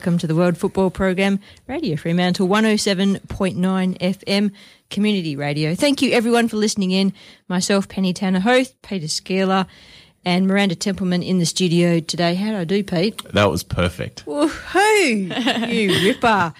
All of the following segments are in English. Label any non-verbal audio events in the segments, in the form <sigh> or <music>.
Welcome to the World Football Program, Radio Fremantle 107.9 FM Community Radio. Thank you everyone for listening in. Myself, Penny Tanner Hoath, Peter Szkiela, and Miranda Templeman in the studio today. How did I do, Pete? That was perfect. Woohoo! <laughs> you ripper.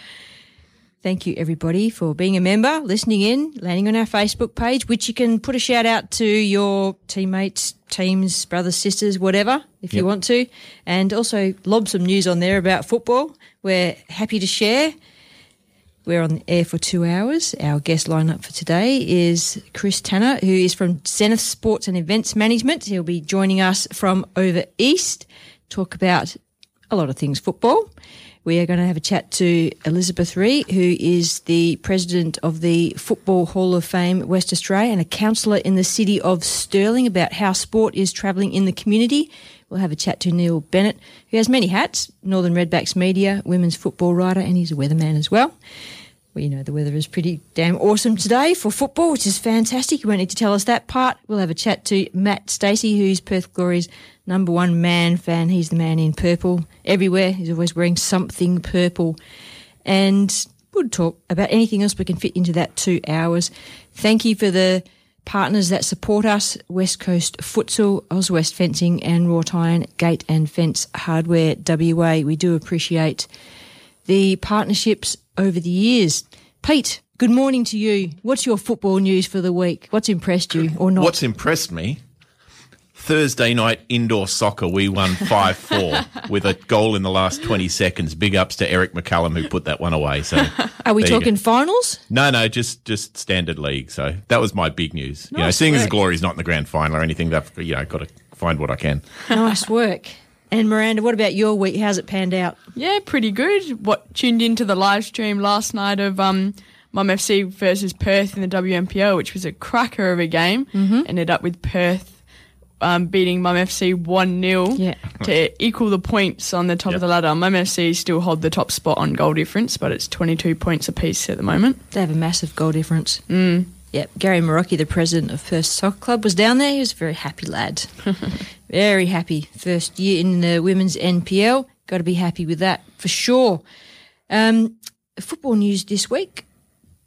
Thank you, everybody, for being a member, listening in, landing on our Facebook page, which you can put a shout out to your teammates, teams, brothers, sisters, whatever, if you want to. And also lob some news on there about football. We're happy to share. We're on the air for two hours. Our guest lineup for today is Chris Tanner, who is from Zenith Sports and Events Management. He'll be joining us from over east, talk about a lot of things football. We are going to have a chat to Elizabeth Re, who is the president of the Football Hall of Fame West Australia and a councillor in the city of Stirling about how sport is travelling in the community. We'll have a chat to Neil Bennett, who has many hats Northern Redbacks media, women's football writer, and he's a weatherman as well. Well, you know, the weather is pretty damn awesome today for football, which is fantastic. You won't need to tell us that part. We'll have a chat to Matt Stacey, who's Perth Glory's number one man fan. He's the man in purple everywhere. He's always wearing something purple. And we'll talk about anything else we can fit into that two hours. Thank you for the partners that support us West Coast Futsal, Auswest Fencing, and Wrought Iron Gate and Fence Hardware WA. We do appreciate the partnerships over the years. Pete, good morning to you. What's your football news for the week? What's impressed you or not? What's impressed me? Thursday night indoor soccer, we won 5 4 <laughs> with a goal in the last 20 seconds. Big ups to Eric McCallum who put that one away. So, <laughs> Are we talking finals? No, no, just just standard league. So that was my big news. you know, Nice seeing as work. Glory's not in the grand final or anything, I've you know got to find what I can. nice work. <laughs> And Miranda, what about your week? How's it panned out? Yeah, pretty good. What tuned into the live stream last night of um, Mum FC versus Perth in the WNPL, which was a cracker of a game. Mm-hmm. Ended up with Perth um, beating Mum FC one 0 Yeah. to equal the points on the top Yep. of the ladder. Mum FC still hold the top spot on goal difference, but it's twenty two points apiece at the moment. They have a massive goal difference. Mm. Yep. Gary Marocchi, the president of Perth Soccer Club, was down there. He was a very happy lad. <laughs> very happy. First year in the women's NPL. Got to be happy with that for sure. Um, football news this week.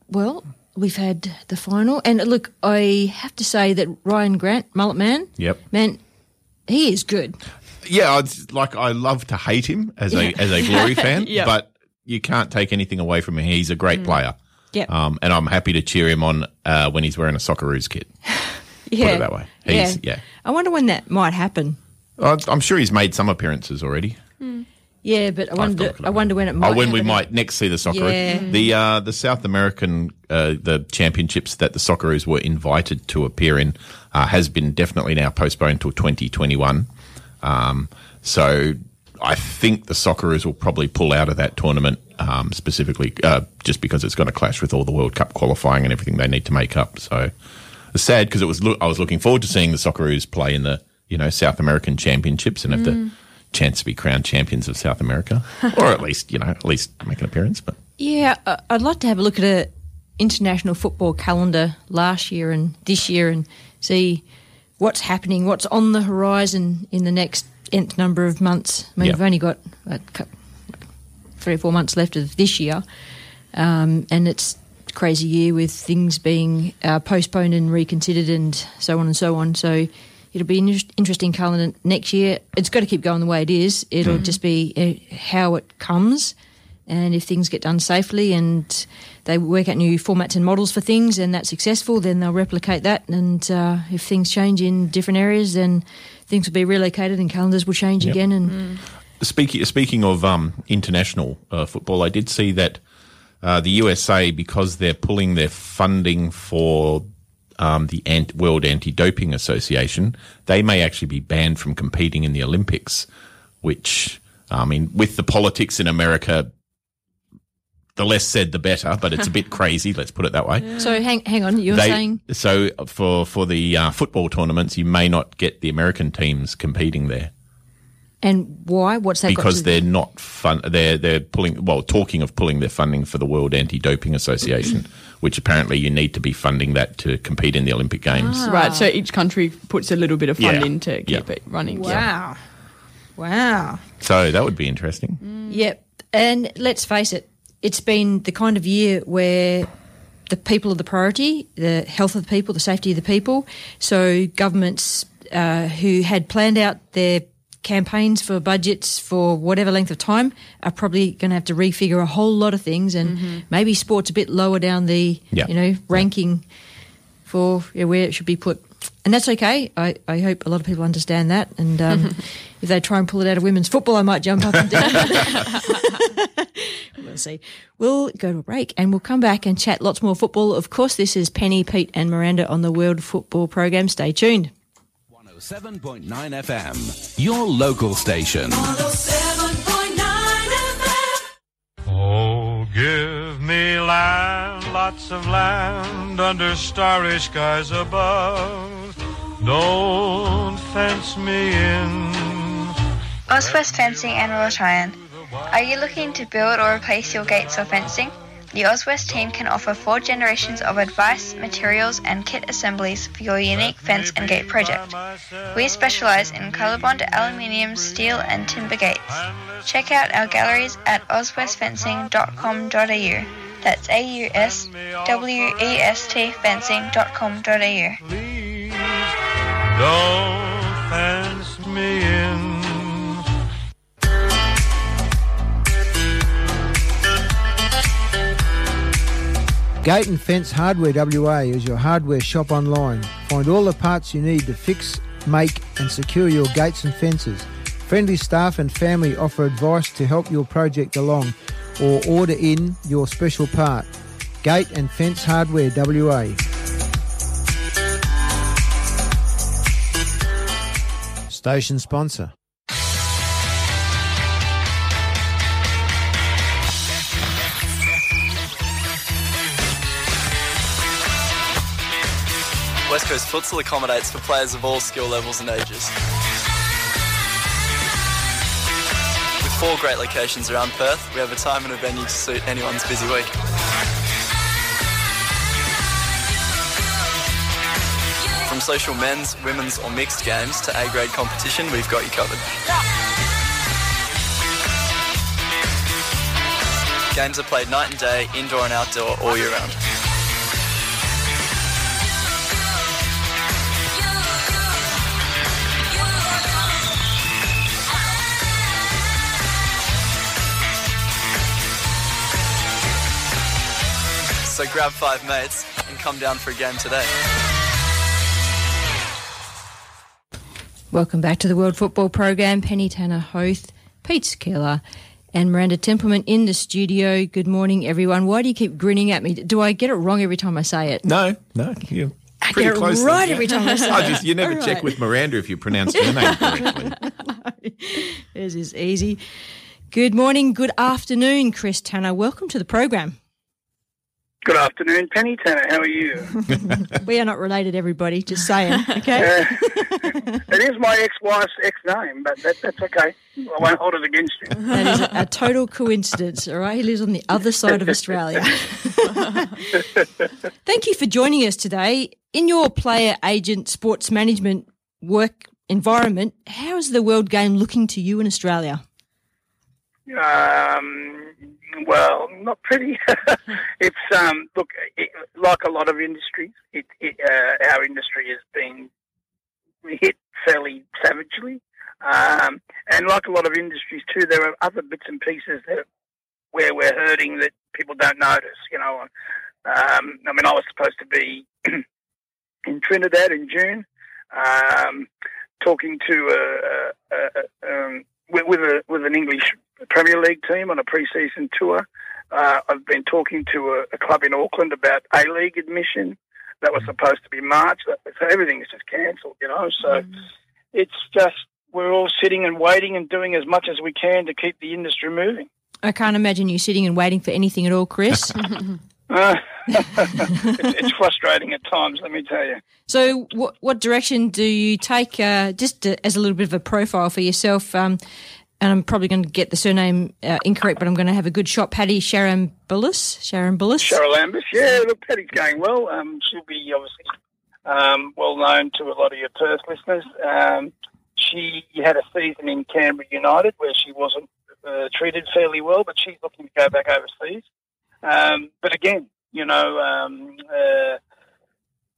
Well, we've had the final. And look, I have to say that Rhyan Grant, Mullet Man, Yep. man, he is good. Yeah, I'd, like I love to hate him as a as a Glory <laughs> fan, Yeah. but you can't take anything away from him. He's a great player. Yep. Um, and I'm happy to cheer him on uh, when he's wearing a Socceroos kit. <laughs> yeah. Put it that way. He's, yeah. I wonder when that might happen. I- I'm sure he's made some appearances already. Yeah, but I wonder. look I wonder when it might. Oh, when we happen. might next see the Socceroos. Yeah. The uh, the South American uh, the championships that the Socceroos were invited to appear in uh, has been definitely now postponed till 2021. Um, so I think the Socceroos will probably pull out of that tournament um, specifically uh, just because it's going to clash with all the World Cup qualifying and everything they need to make up. So it's sad because it was lo- I was looking forward to seeing the Socceroos play in the you know South American championships and have the chance to be crowned champions of South America, or at least you know at least make an appearance. But Yeah, I'd like to have a look at a international football calendar last year and this year and see what's happening, what's on the horizon in the next nth number of months. I mean, Yeah. we've only got three or four months left of this year, um, and it's crazy year with things being uh, postponed and reconsidered and so on and so on. So it'll be an interesting calendar next year. It's got to keep going the way it is. It'll just be uh, how it comes, and if things get done safely and they work out new formats and models for things and that's successful, then they'll replicate that. And uh, if things change in different areas, then things will be relocated and calendars will change Yep. again. And Speaking speaking of um, international uh, football, I did see that uh, the USA, because they're pulling their funding for um, the Ant- World Anti-Doping Association, they may actually be banned from competing in the Olympics. Which I mean, with the politics in America, the less said, the better. But it's a bit <laughs> crazy. Let's put it that way. so, hang, hang on, you're They- saying so for for the uh, football tournaments, you may not get the American teams competing there and why? What's that got because to they're not fun. They're they're pulling. Well, talking of pulling their funding for the World Anti-Doping Association, <clears throat> which apparently you need to be funding that to compete in the Olympic Games. Right, so each country puts a little bit of Yeah. funding to keep Yeah. it running. Wow. Wow. So that would be interesting. Yep. And let's face it, it's been the kind of year where the people are the priority, the health of the people, the safety of the people. So governments uh, who had planned out their campaigns for budgets for whatever length of time are probably going to have to refigure a whole lot of things and maybe sports a bit lower down the Yeah. you know ranking for yeah, where it should be put. And that's okay. I, I hope a lot of people understand that. And um, <laughs> if they try and pull it out of women's football, I might jump up and down. <laughs> we'll see. We'll go to a break and we'll come back and chat lots more football. Of course, this is Penny, Pete, and Miranda on the World Football Program. Stay tuned. 107.9 FM, your local station. Oh, give me land, lots of land under starry skies above. Don't fence me in. Auswest Fencing and Wrought Iron. Are you looking to build or replace your gates or fencing? The Auswest team can offer four generations of advice, materials, and kit assemblies for your unique fence and gate project. We specialize in colorbond, aluminium, steel, and timber gates. Check out our galleries at auswestfencing.com.au. That's A U S W E S T fencing.com.au. Please don't fence me in. Gate and Fence Hardware WA is your hardware shop online. Find all the parts you need to fix, make, and secure your gates and fences. Friendly staff and family offer advice to help your project along or order in your special part. Gate and Fence Hardware WA. Station sponsor. West Coast Futsal accommodates for players of all skill levels and ages. With four great locations around Perth, we have a time and a venue to suit anyone's busy week. From social men's, women's, or mixed games to A grade competition, we've got you covered. Games are played night and day, indoor and outdoor, all year round. So grab five mates and come down for a game today. Welcome back to the World Football Program. Penny Tanner Hoath Pete Szkiela, and Miranda Templeman in the studio. Good morning, everyone. Why do you keep grinning at me? Do I get it wrong every time I say it? No, no, you. I Pretty get it right every time I <laughs> say I it. just you never All check with Miranda if you pronounce your name <laughs> correctly. This is easy. Good morning, good afternoon, Chris Tanner. Welcome to the program. Good afternoon, Penny Tanner. How are you? <laughs> We are not related, everybody. Just saying. <laughs> Okay. it is my ex-wife's ex-name, but that, that's okay. I won't hold it against you. That is a, a total coincidence. All right. He lives on the other side of Australia. <laughs> Thank you for joining us today. In your player agent sports management work environment, how is the world game looking to you in Australia? Um, well, not pretty. <laughs> it's um, look it, like a lot of industries. It, it, uh, our industry has been hit fairly savagely, um, and like a lot of industries too, there are other bits and pieces that where we're hurting that people don't notice. You know, um, I mean, I was supposed to be <clears throat> in Trinidad in June, um, talking to a, a, a, um, with, a with an English Premier League team on a pre-season tour. Uh, I've been talking to a, a club in Auckland about A League admission. That was supposed to be March, so everything is just cancelled. You know, so it's just we're all sitting and waiting and doing as much as we can to keep the industry moving. I can't imagine you sitting and waiting for anything at all, Chris. <laughs> <laughs> Uh, it's, frustrating at times, let me tell you. So, what what direction do you take? Uh, just uh as a little bit of a profile for yourself, um, and I'm probably going to get the surname uh, incorrect, but I'm going to have a good shot. Patty Sharon Bullis. Sharon Bullis. Cheryl Ambus, yeah, look, Patty's going well. Um, she'll be obviously um, well known to a lot of your Perth listeners. Um, she had a season in Canberra United where she wasn't uh, treated fairly well, but she's looking to go back overseas. Um, but again, you know, um, uh,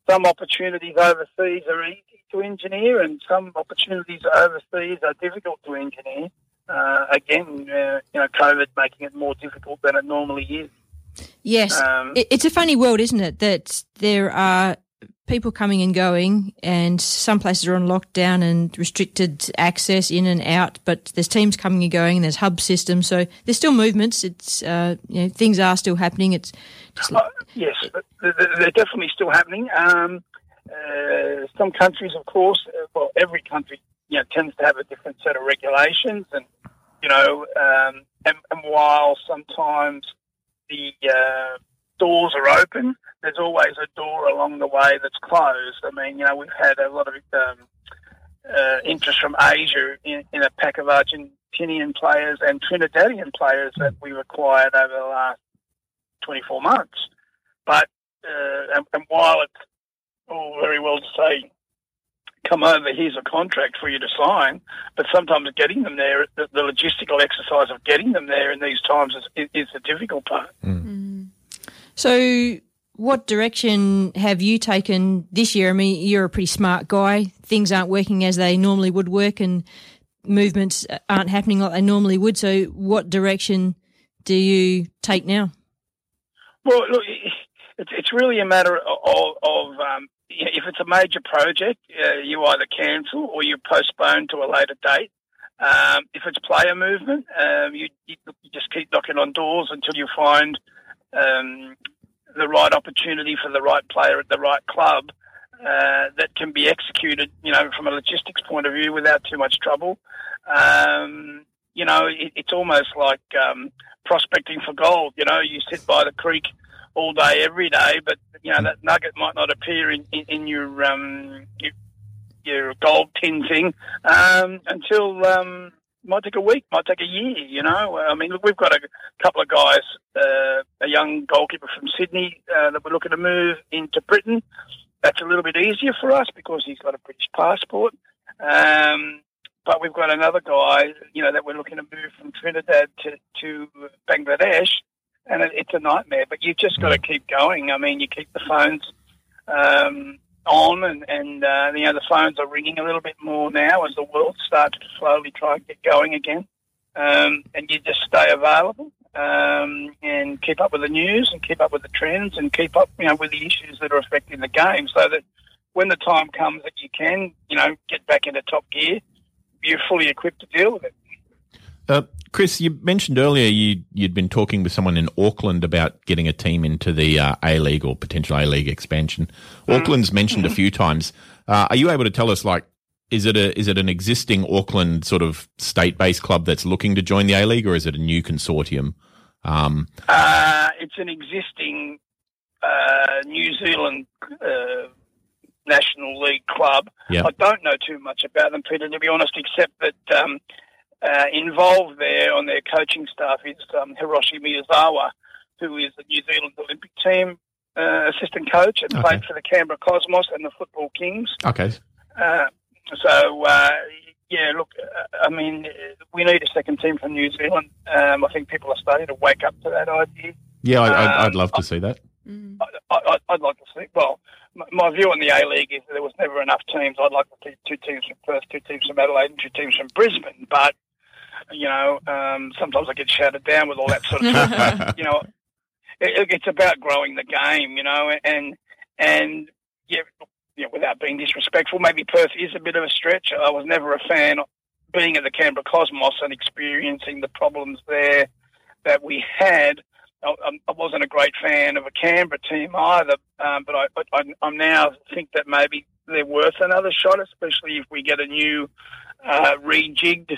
some opportunities overseas are easy to engineer, and some opportunities overseas are difficult to engineer. Uh, again, uh, you know, COVID making it more difficult than it normally is. Yes, Um, it's a funny world, isn't it? That there are people coming and going, and some places are on lockdown and restricted access in and out. But there's teams coming and going, and there's hub systems, so there's still movements. It's uh, you know things are still happening. It's just Uh, yes, but th- th- they're definitely still happening. Um, uh, some countries, of course, uh, well, every country, you know, tends to have a different set of regulations, and you know, um, and, and while sometimes the uh, doors are open, there's always a door along the way that's closed. I mean, you know, we've had a lot of um, uh, interest from Asia in, in a pack of Argentinian players and Trinidadian players that we've acquired over the last 24 months. But uh, and, and while it's all very well to say, come over, here's a contract for you to sign, but sometimes getting them there, the, the logistical exercise of getting them there in these times is, is the difficult part. So, what direction have you taken this year? I mean, you're a pretty smart guy. Things aren't working as they normally would work, and movements aren't happening like they normally would. So, what direction do you take now? Well, look, it's, it's really a matter of, of um, if it's a major project, uh, you either cancel or you postpone to a later date. Um, if it's player movement, um, you, you, just keep knocking on doors until you find um, the right opportunity for the right player at the right club uh, that can be executed, you know, from a logistics point of view without too much trouble. Um, you know, it, it's almost like um, prospecting for gold. You know, you sit by the creek all day, every day, but you know that nugget might not appear in, in, in your, um, your your gold tin thing um, until um, might take a week, might take a year. You know, I mean, look, we've got a couple of guys, uh, a young goalkeeper from Sydney uh, that we're looking to move into Britain. That's a little bit easier for us because he's got a British passport. Um, but we've got another guy, you know, that we're looking to move from Trinidad to, to Bangladesh, and it, it's a nightmare. But you've just got to keep going. I mean, you keep the phones um, on, and, and uh, you know, the phones are ringing a little bit more now as the world starts to slowly try and get going again. Um, and you just stay available um, and keep up with the news and keep up with the trends and keep up, you know, with the issues that are affecting the game, so that when the time comes that you can, you know, get back into top gear, you're fully equipped to deal with it. Uh, Chris, you mentioned earlier you, you'd been talking with someone in Auckland about getting a team into the uh, A League or potential A League expansion. Auckland's mentioned a few times. Uh, are you able to tell us, like, is it a is it an existing Auckland sort of state based club that's looking to join the A League, or is it a new consortium? Um, Uh, it's an existing uh, New Zealand uh, National League club. Yeah. I don't know too much about them, Peter, to be honest, except that um, uh, involved there on their coaching staff is um, Hiroshi Miyazawa, who is the New Zealand Olympic team uh, assistant coach and Okay. played for the Canberra Cosmos and the Football Kings. okay, Uh, so, uh, yeah, look, uh, I mean, uh, we need a second team from New Zealand. Um, I think people are starting to wake up to that idea. yeah, I, I'd, I'd Um, love to see that. I, I, I'd like to see. Well, my, my view on the A League is that there was never enough teams. I'd like to see two teams from Perth, two teams from Adelaide, and two teams from Brisbane. But you know, um, sometimes I get shouted down with all that sort of stuff. <laughs> you know, it, it's about growing the game. You know, and and yeah, you know, without being disrespectful, maybe Perth is a bit of a stretch. I was never a fan of being at the Canberra Cosmos and experiencing the problems there that we had. I, wasn't a great fan of a Canberra team either, um, but I, I, I'm now think that maybe they're worth another shot, especially if we get a new uh, rejigged,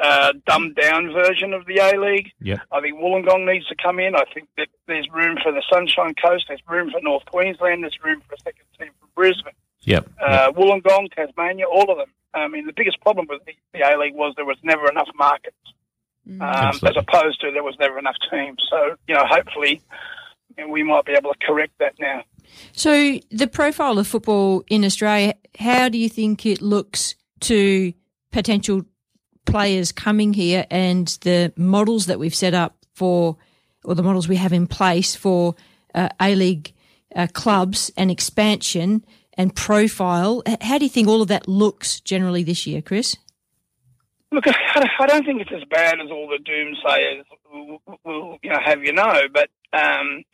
uh, dumbed down version of the A League. Yep. I think Wollongong needs to come in. I think that there's room for the Sunshine Coast. There's room for North Queensland. There's room for a second team from Brisbane. Yep. Uh, Wollongong, Tasmania, all of them. I mean, the biggest problem with the, the A League was there was never enough markets, um, as opposed to there was never enough teams. So, you know, hopefully you know, we might be able to correct that now. So, the profile of football in Australia, how do you think it looks to potential players coming here and the models that we've set up for, or the models we have in place for uh, A League uh, clubs and expansion and profile? How do you think all of that looks generally this year, Chris? Look, <laughs> I don't think it's as bad as all the doomsayers will, you know, have you know, but um,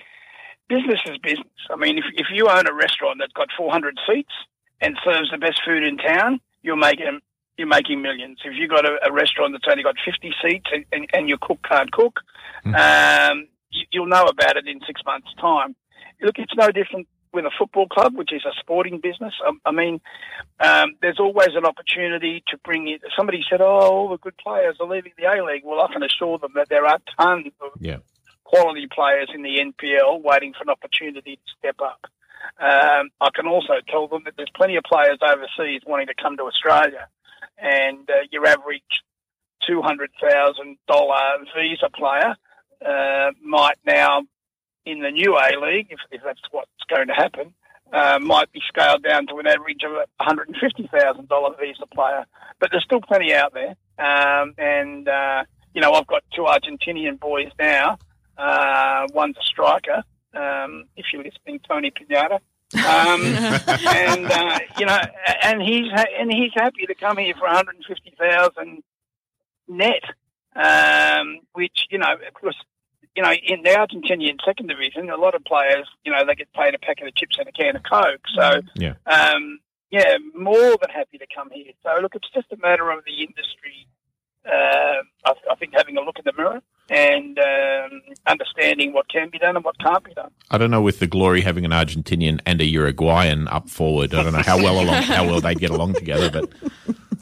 business is business. I mean, if, if you own a restaurant that's got 400 seats and serves the best food in town, you're making you're making millions. If you've got a, a restaurant that's only got 50 seats and, and, your cook can't cook, um, you, you'll know about it in six months' time. Look, it's no different with a football club, which is a sporting business. I, I mean, um, there's always an opportunity to bring in. Somebody said, "Oh, all the good players are leaving the A League." Well, I can assure them that there are tons of Yeah. quality players in the NPL waiting for an opportunity to step up. Um, I can also tell them that there's plenty of players overseas wanting to come to Australia, and uh, your average two hundred thousand dollar visa player uh, might now, in the new A League, if, if that's what's going to happen, uh, might be scaled down to an average of a hundred and fifty thousand dollar visa player. But there's still plenty out there, um, and uh, you know I've got two Argentinian boys now. Uh, one's a striker. Um, if you're listening, Tony Pinata. Um, <laughs> and uh, you know, and he's ha- and he's happy to come here for 150,000 net, um, which you know, of course, you know, in the Argentinian second division, a lot of players, you know, they get paid a packet of chips and a can of coke. So, Yeah. um, yeah, more than happy to come here. So, look, it's just a matter of the industry. Uh, I, I think having a look in the mirror and um, understanding what can be done and what can't be done. I don't know with the glory having an Argentinian and a Uruguayan up forward. I don't know how well along how well they'd get along together, but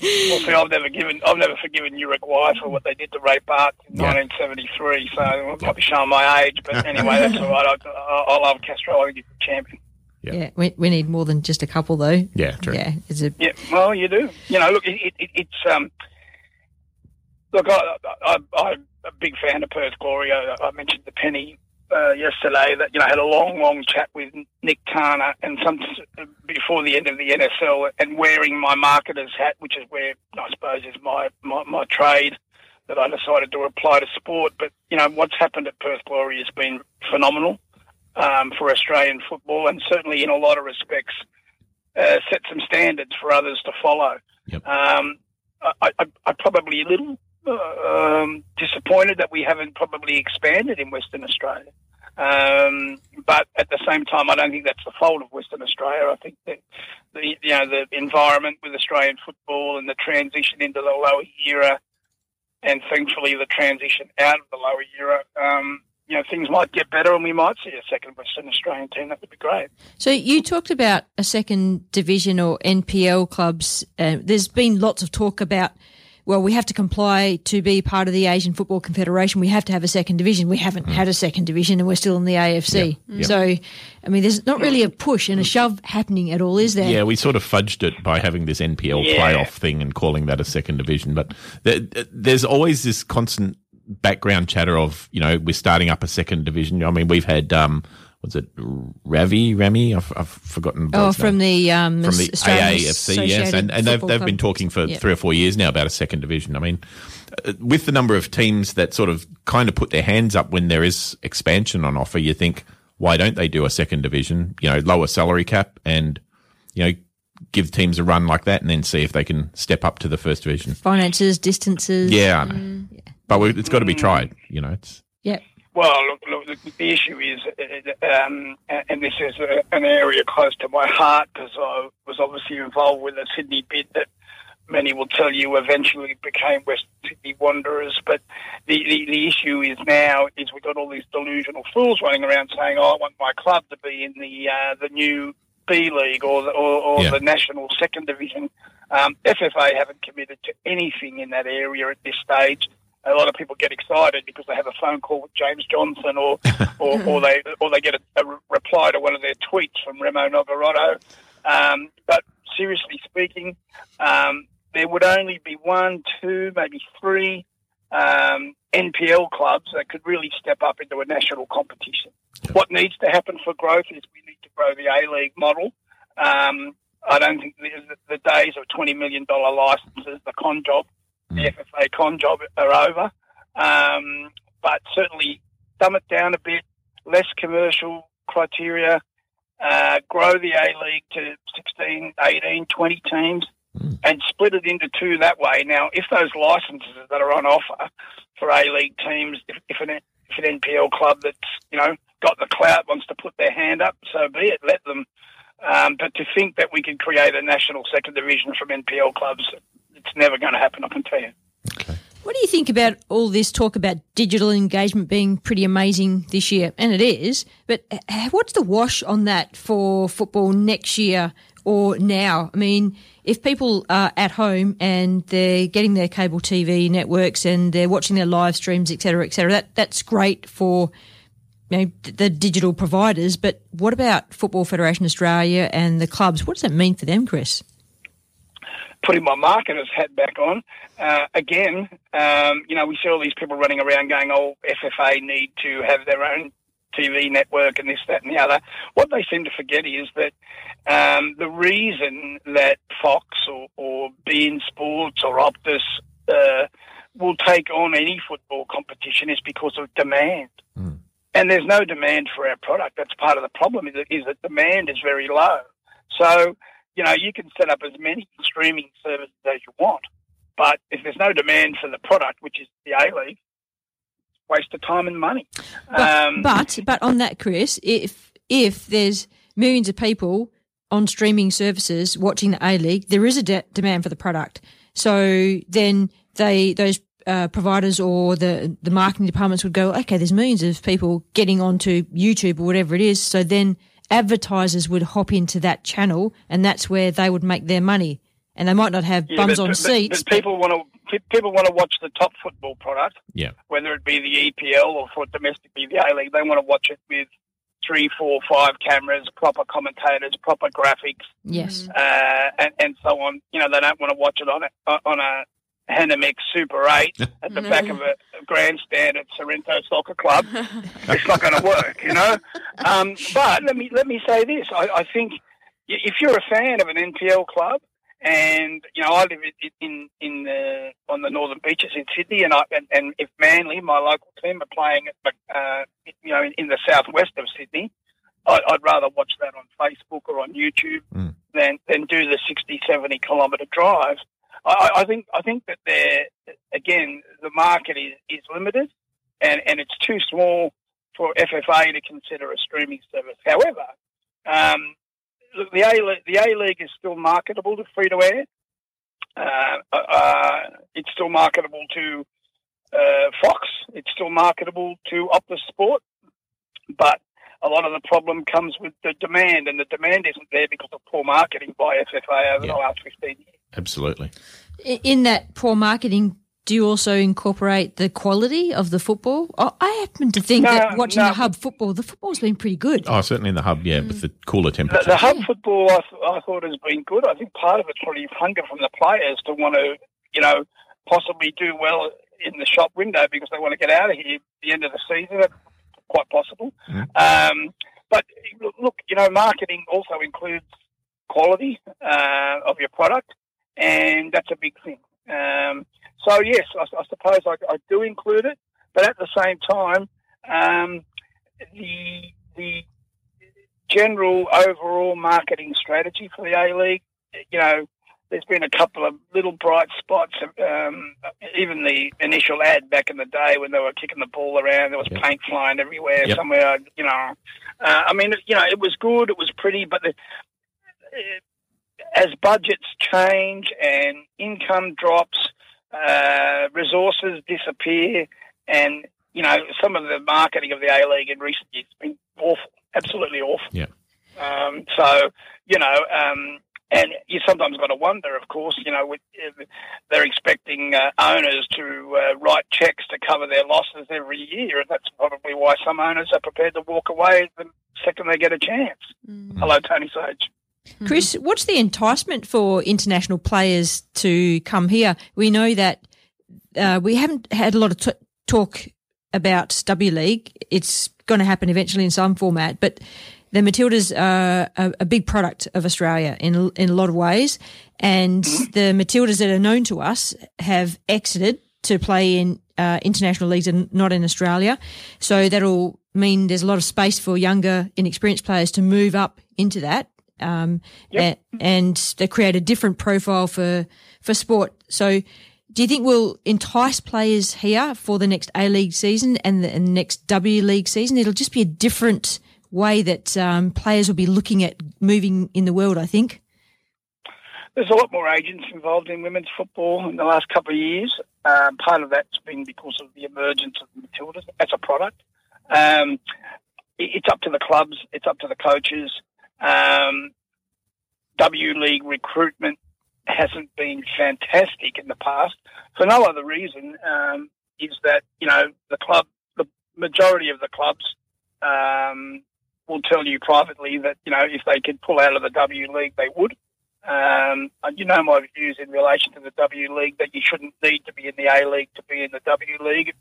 Well, see, I've never given, I've never forgiven Uruguay for what they did to Ray Baartz in Yeah. 1973. So I might be showing my age, but <laughs> anyway, that's all right. I, I, I love Castro. I think he's a champion. Yeah, we, we need more than just a couple, though. yeah, true. Yeah, it's a Yeah, well, you do. You know, look, it, it, it's um, look, I, I, I'm a big fan of Perth Glory. I, I mentioned the penny uh, yesterday that you know had a long, long chat with Nick Tana, and some before the end of the NSL, and wearing my marketer's hat, which is where I suppose is my my, my trade. That I decided to apply to sport, but you know what's happened at Perth Glory has been phenomenal um, for Australian football, and certainly in a lot of respects uh, set some standards for others to follow. Yep. Um, I, I, I'm probably a little um, disappointed that we haven't probably expanded in Western Australia. Um, but at the same time, I don't think that's the fault of Western Australia. I think that the you know the environment with Australian football and the transition into the Lowy era and thankfully the transition out of the Lowy era, um, you know, things might get better and we might see a second Western Australian team. That would be great. So you talked about a second division or NPL clubs. Uh, there's been lots of talk about. Well, we have to comply to be part of the Asian Football Confederation. We have to have a second division. We haven't had a second division, and we're still in the AFC. Yeah. So, I mean, there's not really a push and a shove happening at all, is there? Yeah, we sort of fudged it by having this NPL Yeah. playoff thing and calling that a second division. But there's always this constant background chatter of, you know, we're starting up a second division. I mean, we've had, um, what's it, Ravi, Remy? I've, I've forgotten. Oh, from the um, from the AAFC, yes, and, and they've they've been talking for Yeah. three or four years now about a second division. I mean, uh, with the number of teams that sort of kind of put their hands up when there is expansion on offer, you think why don't they do a second division? You know, lower salary cap and you know give teams a run like that, and then see if they can step up to the first division. finances, distances. Yeah, I know. but we, it's got to be tried. You know, it's Yeah. Well, look, look the, issue is, uh, um, and this is an area close to my heart because I was obviously involved with the Sydney bid that many will tell you eventually became West Sydney Wanderers. But the, the, the issue is now is we've got all these delusional fools running around saying, "Oh, I want my club to be in the uh, the new B League or the, or, or Yeah. the National Second Division." Um, FFA haven't committed to anything in that area at this stage a lot of people get excited because they have a phone call with James Johnson, or <laughs> or, or they or they get a, a reply to one of their tweets from Remo Nogarotto. Um, but seriously speaking, um, there would only be one, two, maybe three um, NPL clubs that could really step up into a national competition. What needs to happen for growth is we need to grow the A League model. Um, I don't think the, the days of twenty million dollar licenses, the con job, the FFA con job are over. Um, but certainly dumb it down a bit, less commercial criteria, uh, grow the A League to 16, 18, 20 teams and split it into two that way. Now, if those licenses that are on offer for A League teams, if, if, an, if an NPL club that's, you know, got the clout wants to put their hand up, so be it, let them. Um, but to think that we could create a national second division from NPL clubs, it's never going to happen, I can tell you. What do you think about all this talk about digital engagement being pretty amazing this year? And it is, but uh, what's the wash on that for football next year or now? I mean, if people are at home and they're getting their cable TV networks and they're watching their live streams, et cetera, et cetera, that, that's great for you know, the digital providers. But what about Football Federation Australia and the clubs? What does that mean for them, Chris? Putting my marketer's hat back on. Uh, again, um, you know, we see all these people running around going, oh, FFA need to have their own TV network and this, that, and the other. What they seem to forget is that um, the reason that Fox or, or beIN Sports or Optus uh, will take on any football competition is because of demand. And there's no demand for our product. That's part of the problem is that, is that demand is very low. So, you know, you can set up as many streaming services as you want, but if there's no demand for the product, which is the A League, waste of time and money. But, Um, but but on that, Chris, if if there's millions of people on streaming services watching the A League, there is a de- demand for the product. So then they those uh, providers or the the marketing departments would go, okay, there's millions of people getting onto YouTube or whatever it is. So then advertisers would hop into that channel, and that's where they would make their money. And they might not have yeah, bums but- on but- seats. But people want to people want to watch the top football product. Yeah. whether it be the EPL or for domestically the A League, they want to watch it with three, four, five cameras, proper commentators, proper graphics, yes. uh, and, and so on. You know, they don't want to watch it on a on a Hanimex Super Eight at the back of a grandstand at Sorrento Soccer Club. it's not going to work, you know. Um, but let me let me say this: I, I think if you're a fan of an NPL club, and you know, I live in in, in the on the northern beaches in Sydney, and I and, and if Manly, my local team, are playing at uh, you know in, in the southwest of Sydney, I'd, I'd rather watch that on Facebook or on YouTube Mm. than than do the 60, 70 kilometre drive. I, I think I think that there again the market is, is limited, and, and it's too small for FFA to consider a streaming service. However, um, look, the A the A League is still marketable to free to air. Uh, uh, it's still marketable to uh, Fox. It's still marketable to Optus Sport, but a lot of the problem comes with the demand, and the demand isn't there because of poor marketing by FFA over Yeah. the last 15 years. Absolutely. In that poor marketing, do you also incorporate the quality of the football? Oh, I happen to think No, that watching no. the hub football, the football's been pretty good. Oh, certainly in the hub, yeah, with the cooler The, temperatures. the hub football, I, th- I thought, has been good. I think part of it's probably hunger from the players to want to, you know, possibly do well in the shop window because they want to get out of here at the end of the season. That's quite possible. Um, but look, you know, marketing also includes quality uh, of your product, and that's a big thing. Um, so yes, I, I suppose I, I do include it, but at the same time, um, the the general overall marketing strategy for the A League, you know, there's been a couple of little bright spots. Um, even the initial ad back in the day when they were kicking the ball around, there was paint flying everywhere. Yep. Somewhere, you know, uh, I mean, you know, it was good, it was pretty, but the, as budgets change and income drops, uh, resources disappear, and you know some of the marketing of the A League in recent years has been awful, absolutely awful. Yeah. Um, so you know, um, and you sometimes got to wonder, of course, you know, with, if they're expecting uh, owners to uh, write checks to cover their losses every year, and that's probably why some owners are prepared to walk away the second they get a chance. Hello, Tony Sage. Chris, what's the enticement for international players to come here? We know that uh, we haven't had a lot of t- talk about W League. It's going to happen eventually in some format, but the Matildas are a, a big product of Australia in in a lot of ways, and the Matildas that are known to us have exited to play in uh, international leagues and not in Australia. So that'll mean there's a lot of space for younger, inexperienced players to move up into that. Um, a- and, they create a different profile for, for sport. So do you think we'll entice players here for the next A League season and the, and the next W League season? It'll just be a different way that um, players will be looking at moving in the world, I think. There's a lot more agents involved in women's football in the last couple of years. Um, part of that's been because of the emergence of the Matildas as a product. Um, it's up to the clubs, it's up to the coaches. Um, W League recruitment hasn't been fantastic in the past for no other reason um, is that you know the club, the majority of the clubs um, will tell you privately that you know if they could pull out of the W League, they would. Um, and you know my views in relation to the W League that you shouldn't need to be in the A League to be in the W League.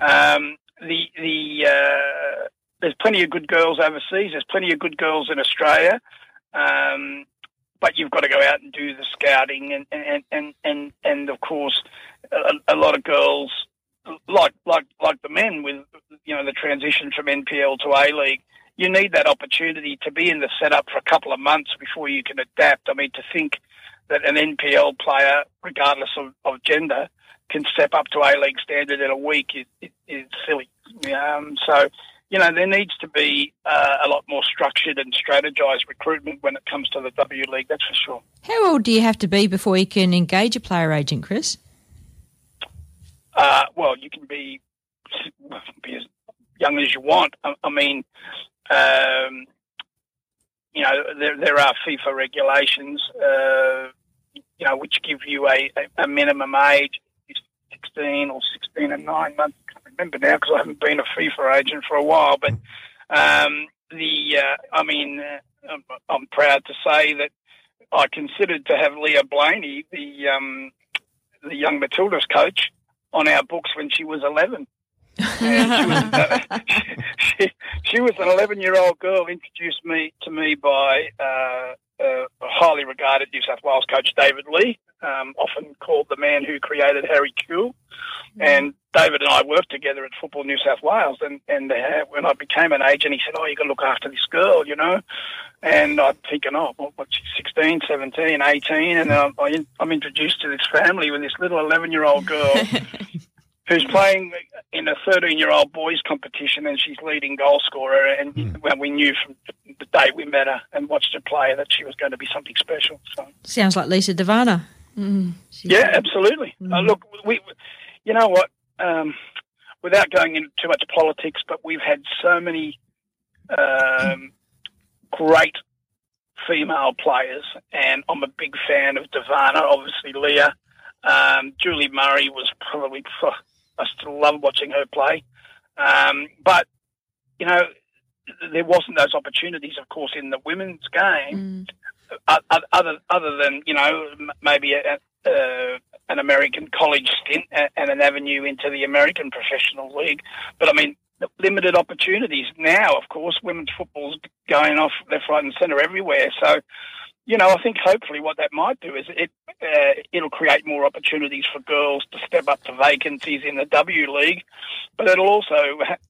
Um, the the uh, there's plenty of good girls overseas. There's plenty of good girls in Australia, um, but you've got to go out and do the scouting and and and and, and of course a, a lot of girls like like like the men with you know the transition from NPL to A League you need that opportunity to be in the setup for a couple of months before you can adapt. I mean, to think that an NPL player, regardless of, of gender, can step up to A League standard in a week is, silly. Um, so, you know, there needs to be uh, a lot more structured and strategized recruitment when it comes to the W League, that's for sure. How old do you have to be before you can engage a player agent, Chris? Uh, well, you can be, <laughs> be as young as you want. I, I mean, um, you know, there, there are FIFA regulations, uh, you know, which give you a, a, a minimum age, 16 or 16 and 9 months. Remember now because I haven't been a FIFA agent for a while. But um, the, uh, I mean, uh, I'm, proud to say that I considered to have Leah Blayney, the um, the young Matildas coach, on our books when she was 11. She, was, uh, <laughs> she, she was an 11 year old girl introduced me to me by uh, uh, a highly regarded New South Wales coach David Lee, um, often called the man who created Harry Kewell. And David and I worked together at Football New South Wales. And, and uh, when I became an agent, he said, Oh, you got to look after this girl, you know. And I'm thinking, Oh, what, what, she's 16, 17, 18. And I, I'm introduced to this family with this little 11 year old girl <laughs> who's playing in a 13 year old boys competition and she's leading goal scorer. And well, we knew from the day we met her and watched her play that she was going to be something special. So. Sounds like Lisa De Vanna. Yeah, absolutely. Uh, look, we, you know what? um, without going into too much politics, but we've had so many um, great female players, and I'm a big fan of De Vanna, obviously Leah. Um, Julie Murray was probably, I still love watching her play. Um, but, you know, there wasn't those opportunities, of course, in the women's game, uh, other other than you know maybe a, uh, an American college stint and an avenue into the American professional league. But I mean, limited opportunities now. Of course, women's football's going off left, right, and centre everywhere. So. You know, I think hopefully what that might do is it uh, it'll create more opportunities for girls to step up to vacancies in the W League, but it'll also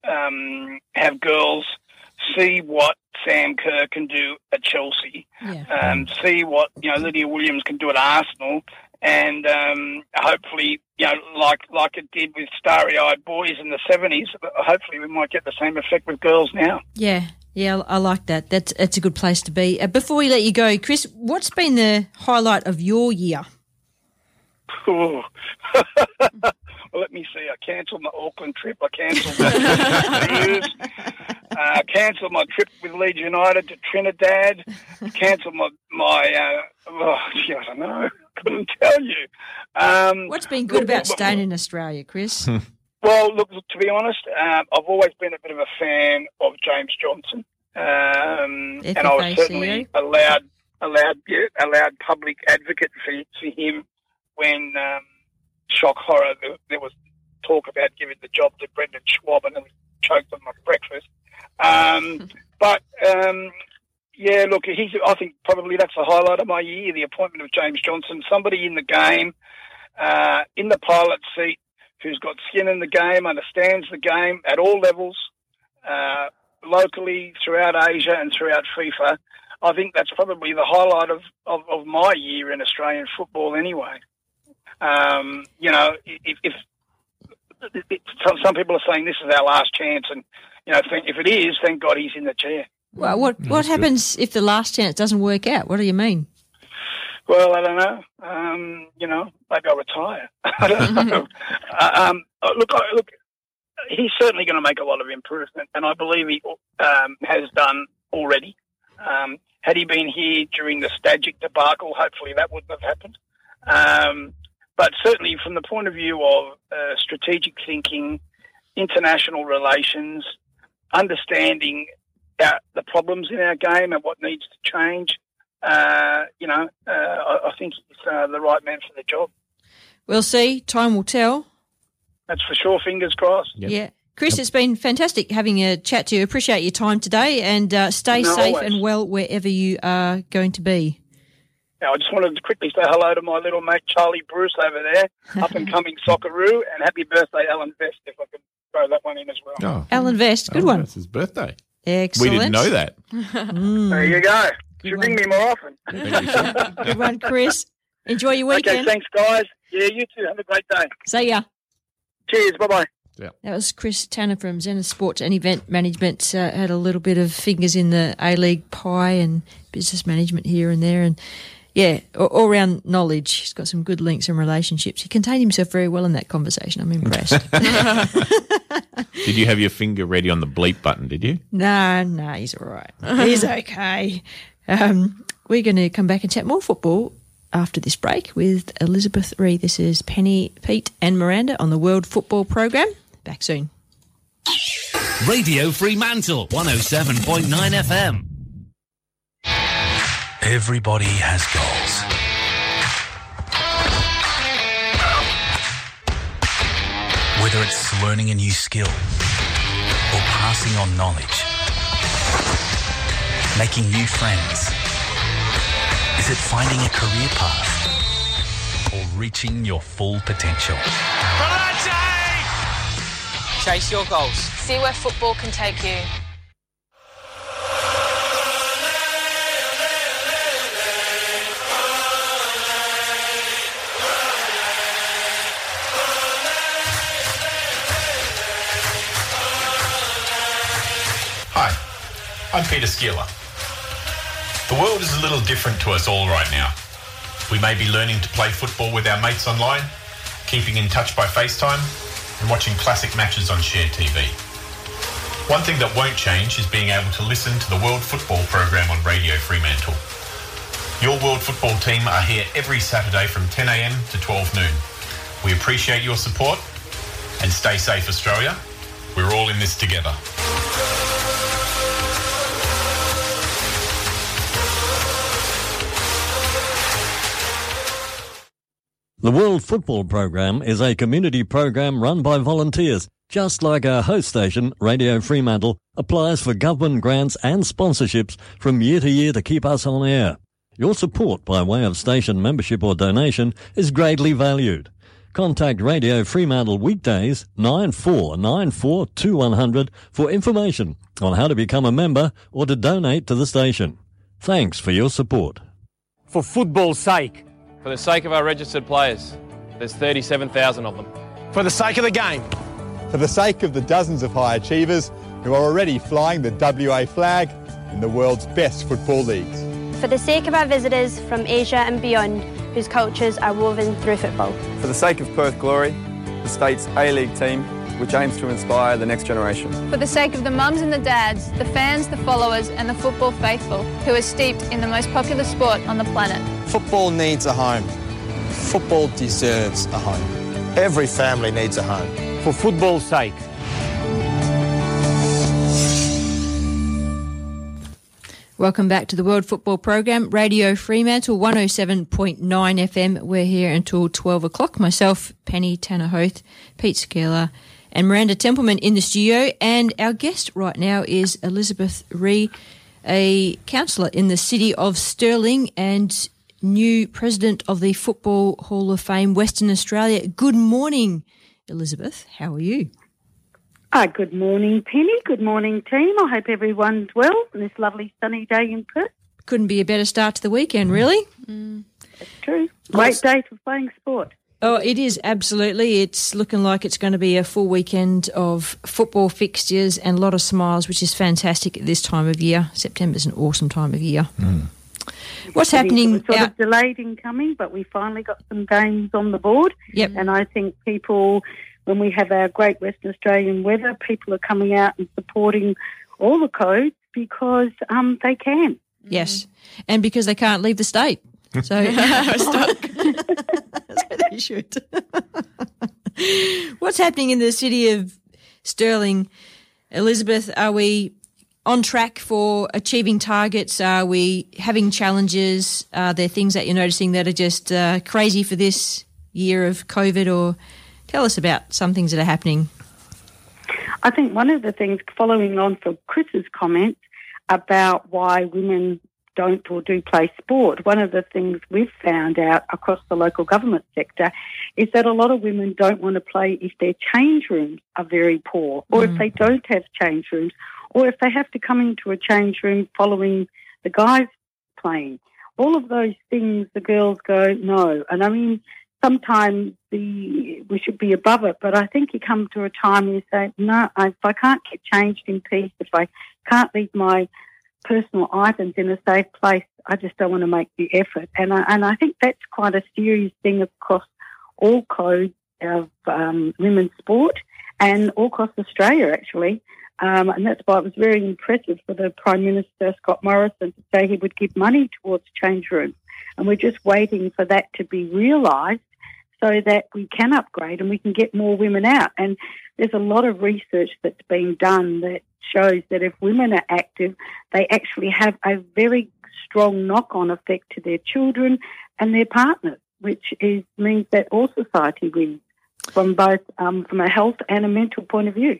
um, have girls see what Sam Kerr can do at Chelsea, um, see what you know Lydia Williams can do at Arsenal, and um, hopefully, you know, like like it did with starry-eyed boys in the seventies. Hopefully, we might get the same effect with girls now. Yeah, yeah, I I like that. That's that's a good place to be. Uh, before we let you go, Chris, what's been the highlight of your year? Ooh. <laughs> well, let me see. I cancelled my Auckland trip. I cancelled my cruise. <laughs> Uh, cancelled my trip with Leeds United to Trinidad. Cancelled my my. Uh, oh, gee, I don't know. <laughs> Couldn't tell you. Um, What's been good about staying in Australia, Chris? Well, look, look, to be honest, um, I've always been a bit of a fan of James Johnson, um, and I was certainly a loud, a loud, yeah, a loud public advocate for, for him when um, shock horror there, there was talk about giving the job to Brendan Schwab and we choked on my breakfast. Um, <laughs> but um, yeah, look, he's. I think probably that's the highlight of my year: the appointment of James Johnson, somebody in the game, uh, in the pilot seat, who's got skin in the game, understands the game at all levels, uh, locally, throughout Asia, and throughout FIFA. I think that's probably the highlight of, of, of my year in Australian football, anyway. Um, you know, if, if, if some, some people are saying this is our last chance, and you know, if it is, thank God he's in the chair. Well, what what happens if the last chance doesn't work out? What do you mean? Well, I don't know. Um, you know, maybe I'll retire. <laughs> I don't <laughs> know. Uh, um, uh, look, I- look, he's certainly going to make a lot of improvement, and I believe he um, has done already. Um, had he been here during the Stajcic debacle, hopefully that wouldn't have happened. Um, but certainly, from the point of view of uh, strategic thinking, international relations, understanding our, the problems in our game and what needs to change, uh, you know, uh, I, I think he's uh, the right man for the job. We'll see. Time will tell. That's for sure. Fingers crossed. Yeah. Chris, it's been fantastic having a chat to you. Appreciate your time today and uh, stay No, safe always. and well wherever you are going to be. Now, I just wanted to quickly say hello to my little mate Charlie Bruce over there, <laughs> up and coming Socceroo, and happy birthday, Alan Vest, if I can throw that one in as well. Oh, Alan Vest, good one. It's his birthday. Excellent. We didn't know that. <laughs> There you go. Should ring me more often. <laughs> Good one, Chris. Enjoy your weekend. Okay, thanks, guys. Yeah, you too. Have a great day. See ya. Cheers. Bye bye. Yeah. That was Chris Tanner from Zenith Sports and Event Management. Uh, had a little bit of fingers in the A League pie and business management here and there, and yeah, all round knowledge. He's got some good links and relationships. He contained himself very well in that conversation. I'm impressed. <laughs> <laughs> Did you have your finger ready on the bleep button? Did you? no, no, he's all right. He's okay. Um, we're going to come back and chat more football after this break with Elizabeth Re. This is Penny, Pete, and Miranda on the World Football Program. Back soon. Radio Fremantle, 107.9 FM. Everybody has goals. Whether it's learning a new skill or passing on knowledge, making new friends, is it finding a career path or reaching your full potential? Chase your goals. See where football can take you. Hi, I'm Peter Szkiela. The world is a little different to us all right now. We may be learning to play football with our mates online, keeping in touch by FaceTime, and watching classic matches on Share TV. One thing that won't change is being able to listen to the World Football program on Radio Fremantle. Your World Football team are here every Saturday from 10am to 12 noon. We appreciate your support and stay safe, Australia. We're all in this together. The World Football Program is a community program run by volunteers, just like our host station, Radio Fremantle, applies for government grants and sponsorships from year to year to keep us on air. Your support by way of station membership or donation is greatly valued. Contact Radio Fremantle weekdays 9494 for information on how to become a member or to donate to the station. Thanks for your support. For football's sake. For the sake of our registered players. There's 37,000 of them. For the sake of the game. For the sake of the dozens of high achievers who are already flying the WA flag in the world's best football leagues. For the sake of our visitors from Asia and beyond, whose cultures are woven through football. For the sake of Perth Glory, the state's A-League team, which aims to inspire the next generation. For the sake of the mums and the dads, the fans, the followers, and the football faithful, who are steeped in the most popular sport on the planet. Football needs a home. Football deserves a home. Every family needs a home. For football's sake. Welcome back to the World Football Program, Radio Fremantle 107.9 FM. We're here until 12 o'clock. Myself, Penny Tanner Hoath, Pete Szkiela, and Miranda Templeman in the studio. And our guest right now is Elizabeth Re, a councillor in the city of Stirling and new president of the Football Hall of Fame, Western Australia. Good morning, Elizabeth. How are you? Uh, good morning, Penny. Good morning, team. I hope everyone's well on this lovely sunny day in Perth. Couldn't be a better start to the weekend, really. That's true. Great day for playing sport. Oh, it is absolutely. It's looking like it's going to be a full weekend of football fixtures and a lot of smiles, which is fantastic at this time of year. September's an awesome time of year. What's I happening? It was sort out- of delayed in coming, but we finally got some games on the board. Yep. And I think people, when we have our great Western Australian weather, people are coming out and supporting all the codes because um, they can. Yes, and because they can't leave the state, so <laughs> <laughs> <laughs> they should. What's happening in the city of Stirling, Elizabeth? Are we on track for achieving targets? Are we having challenges? Are there things that you're noticing that are just uh, crazy for this year of COVID? Or tell us about some things that are happening. I think one of the things, following on from Chris's comment about why women don't or do play sport, one of the things we've found out across the local government sector is that a lot of women don't want to play if their change rooms are very poor, or if Mm. they don't have change rooms, or if they have to come into a change room following the guys playing. All of those things, the girls go, no. And I mean, sometimes the we should be above it, but I think you come to a time where you say, no, if I can't get changed in peace, if I can't leave my personal items in a safe place, I just don't want to make the effort. And I, and I think that's quite a serious thing across all codes of um, women's sport and all across Australia, actually. Um, and that's why it was very impressive for the Prime Minister, Scott Morrison, to say he would give money towards change rooms. And we're just waiting for that to be realised so that we can upgrade and we can get more women out. And there's a lot of research that's been done that shows that if women are active, they actually have a very strong knock-on effect to their children and their partners, which is means that all society wins from both um, from a health and a mental point of view.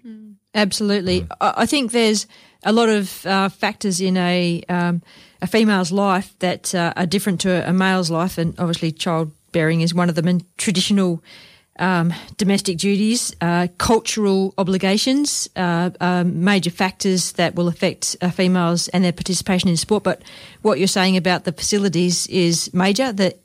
Absolutely. I I think there's a lot of uh, factors in a um, a female's life that uh, are different to a male's life, and obviously childbearing is one of them. And traditional um, domestic duties, uh, cultural obligations, uh, are major factors that will affect uh, females and their participation in sport. But what you're saying about the facilities is major. That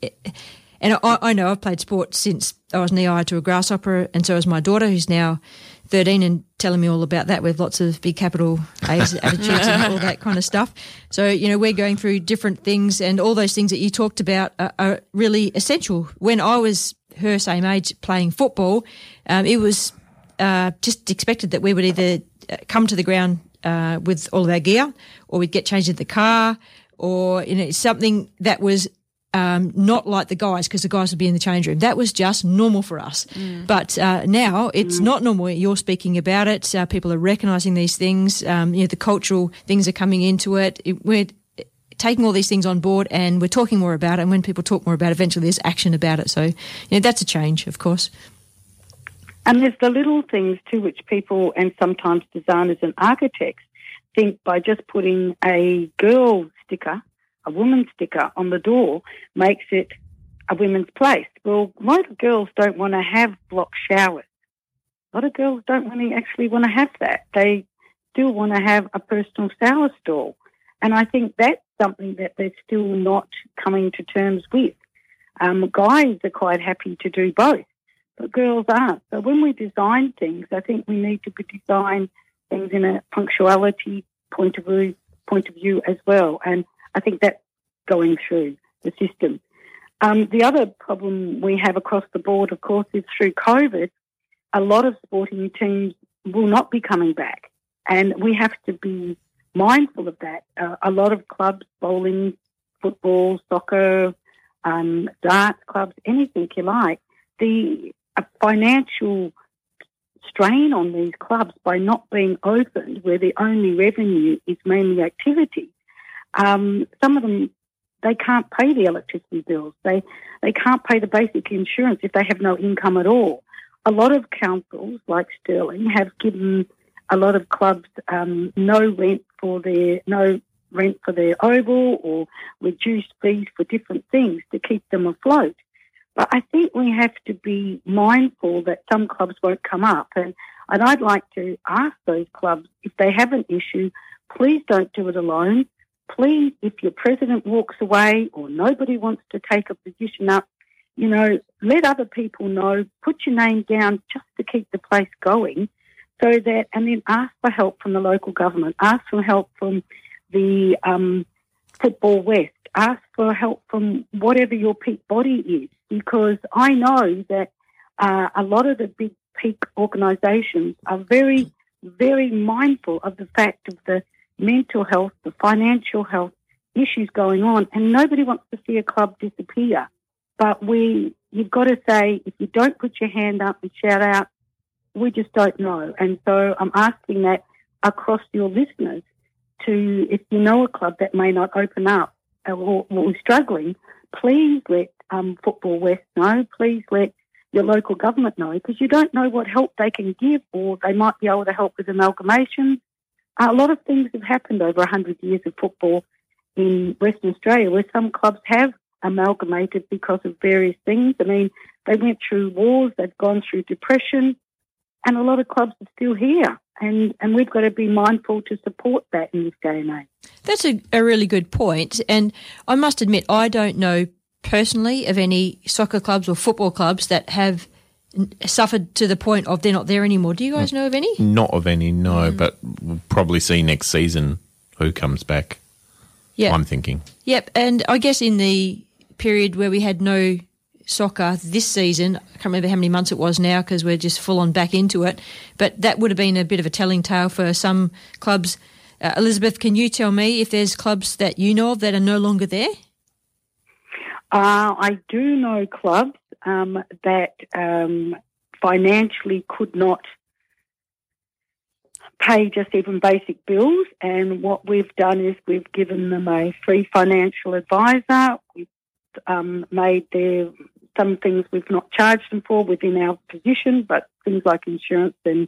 and I, I know I've played sport since I was knee high to a grasshopper, and so is my daughter, who's now 13 and telling me all about that with lots of big capital A's <laughs> attitudes and all that kind of stuff. So, you know, we're going through different things, and all those things that you talked about are, are really essential. When I was her same age playing football, um, it was uh, just expected that we would either uh, come to the ground uh, with all of our gear, or we'd get changed in the car, or you know something that was um, not like the guys because the guys would be in the change room. That was just normal for us. Mm. But uh, now it's not normal. You're speaking about it. Uh, people are recognising these things. Um, you know, the cultural things are coming into it. it. We're taking all these things on board and we're talking more about it. And when people talk more about it, eventually there's action about it. So, you know, that's a change, of course. And there's the little things too, which people and sometimes designers and architects think by just putting a girl sticker, a woman sticker on the door makes it a women's place. Well, a lot of girls don't want to have block showers. A lot of girls don't really actually want to have that. They still want to have a personal shower stall. And I think that's something that they're still not coming to terms with. Um, guys are quite happy to do both but girls aren't. So when we design things, I think we need to design things in a punctuality point of view, point of view as well. And I think that's going through the system. Um, the other problem we have across the board, of course, is through COVID. A lot of sporting teams will not be coming back, and we have to be mindful of that. Uh, a lot of clubs, bowling, football, soccer, um, darts clubs, anything you like, the financial strain on these clubs by not being opened, where the only revenue is mainly activity. Um, some of them they can't pay the electricity bills. They they can't pay the basic insurance if they have no income at all. A lot of councils, like Stirling, have given a lot of clubs um, no rent for their no rent for their oval or reduced fees for different things to keep them afloat. But I think we have to be mindful that some clubs won't come up. And, and I'd like to ask those clubs if they have an issue, please don't do it alone. Please, if your president walks away or nobody wants to take a position up, you know, let other people know, put your name down just to keep the place going so that, and then ask for help from the local government, ask for help from the um, Football West, ask for help from whatever your peak body is because I know that uh, a lot of the big peak organisations are very, very mindful of the fact of the mental health, the financial health issues going on, and nobody wants to see a club disappear. But we, you've got to say, if you don't put your hand up and shout out, we just don't know. And so I'm asking that across your listeners to, if you know a club that may not open up or, or is struggling, please let um, Football West know. Please let your local government know because you don't know what help they can give or they might be able to help with amalgamation. A lot of things have happened over 100 years of football in Western Australia where some clubs have amalgamated because of various things. I mean, they went through wars, they've gone through depression, and a lot of clubs are still here. And, and we've got to be mindful to support that in this day and age. That's a, a really good point. And I must admit, I don't know personally of any soccer clubs or football clubs that have suffered to the point of they're not there anymore. Do you guys know of any? Not of any, no. But we'll probably see next season who comes back. Yeah. I'm thinking. Yep. And I guess in the period where we had no soccer this season, I can't remember how many months it was now because we're just full on back into it, but that would have been a bit of a telling tale for some clubs. Uh, Elizabeth, can you tell me if there's clubs that you know of that are no longer there? Uh, I do know clubs um, that um, financially could not pay just even basic bills, and what we've done is we've given them a free financial advisor. We've um, made their some things we've not charged them for within our position, but things like insurance and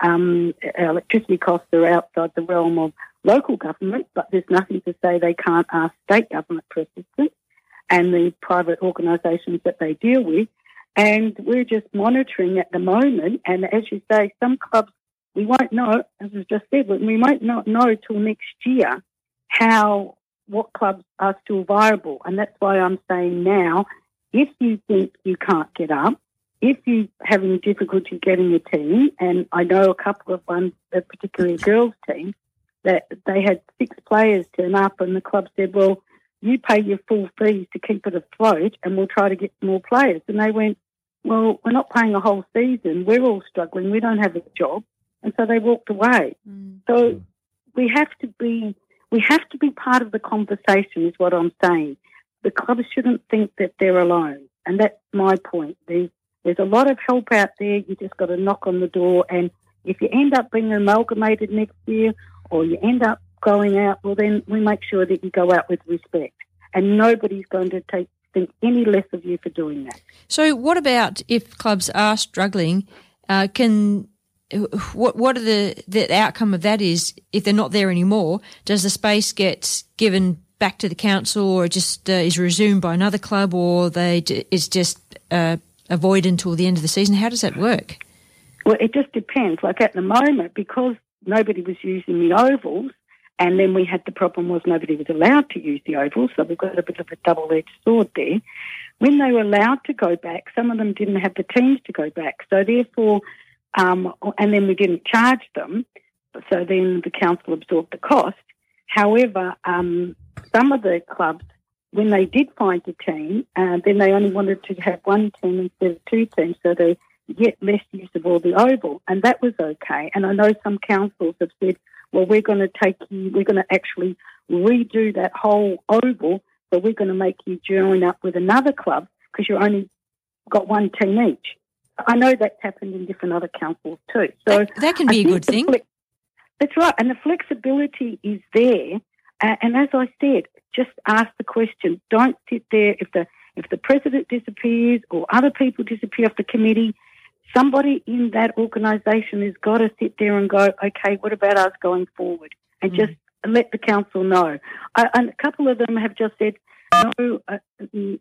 um, electricity costs are outside the realm of local government. But there's nothing to say they can't ask state government for assistance and the private organisations that they deal with. And we're just monitoring at the moment. And as you say, some clubs, we won't know, as I just said, but we might not know till next year how, what clubs are still viable. And that's why I'm saying now, if you think you can't get up, if you're having difficulty getting a team, and I know a couple of ones, particularly a girls' team, that they had six players turn up, and the club said, "Well, you pay your full fees to keep it afloat, and we'll try to get more players." And they went, well, we're not playing a whole season. We're all struggling. We don't have a job. And so they walked away. Mm. So we have to be, we have to be part of the conversation is what I'm saying. The clubs shouldn't think that they're alone. And that's my point. There's, there's a lot of help out there. You just got to knock on the door. And if you end up being amalgamated next year or you end up going out, well, then we make sure that you go out with respect. And nobody's going to take think any less of you for doing that. So, what about if clubs are struggling? Uh, can what what are the the outcome of that is if they're not there anymore? Does the space get given back to the council, or just uh, is resumed by another club, or they is just uh, avoid until the end of the season? How does that work? Well, it just depends. Like at the moment, because nobody was using the ovals, and then we had the problem was nobody was allowed to use the oval, so we've got a bit of a double-edged sword there. When they were allowed to go back, some of them didn't have the teams to go back. So therefore, um, and then we didn't charge them. So then the council absorbed the cost. However, um, some of the clubs, when they did find a team, uh, then they only wanted to have one team instead of two teams, so they get less use of all the oval, and that was okay. And I know some councils have said, well, we're going to take you, we're going to actually redo that whole oval, but we're going to make you join up with another club because you've only got one team each. I know that's happened in different other councils too. So that, that can be a good thing. Flex- that's right, and the flexibility is there. Uh, and as I said, just ask the question. Don't sit there if the if the president disappears or other people disappear off the committee somebody in that organisation has got to sit there and go, okay, what about us going forward? And mm. just let the council know. I, and a couple of them have just said, no, uh,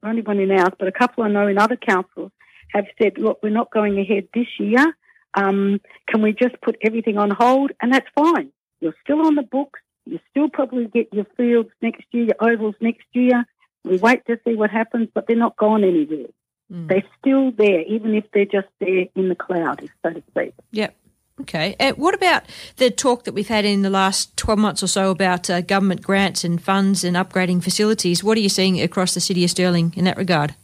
only one in ours, but a couple I know in other councils have said, look, we're not going ahead this year. Um, can we just put everything on hold? And that's fine. You're still on the books. You still probably get your fields next year, your ovals next year. We wait to see what happens, but they're not gone anywhere. Mm. They're still there, even if they're just there in the cloud, so to speak. Yep. Okay. Uh, what about the talk that we've had in the last 12 months or so about uh, government grants and funds and upgrading facilities? What are you seeing across the city of Stirling in that regard?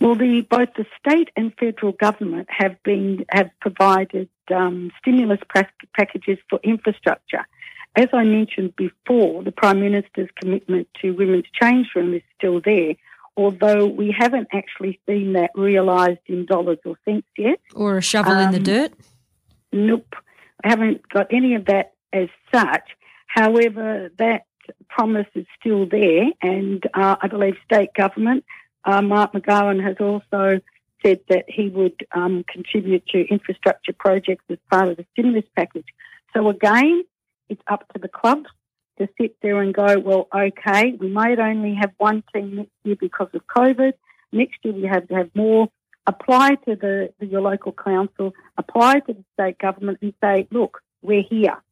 Well, the, both the state and federal government have been have provided um, stimulus packages for infrastructure. As I mentioned before, the Prime Minister's commitment to women's change room is still there, although we haven't actually seen that realised in dollars or cents yet. Or a shovel um, in the um, dirt? Nope. I haven't got any of that as such. However, that promise is still there, and uh, I believe state government, uh, Mark McGowan has also said that he would um, contribute to infrastructure projects as part of the stimulus package. So again, it's up to the clubs to sit there and go, well, okay, we might only have one team next year because of COVID. Next year we have to have more. Apply to the, your local council, apply to the state government and say, look, we're here.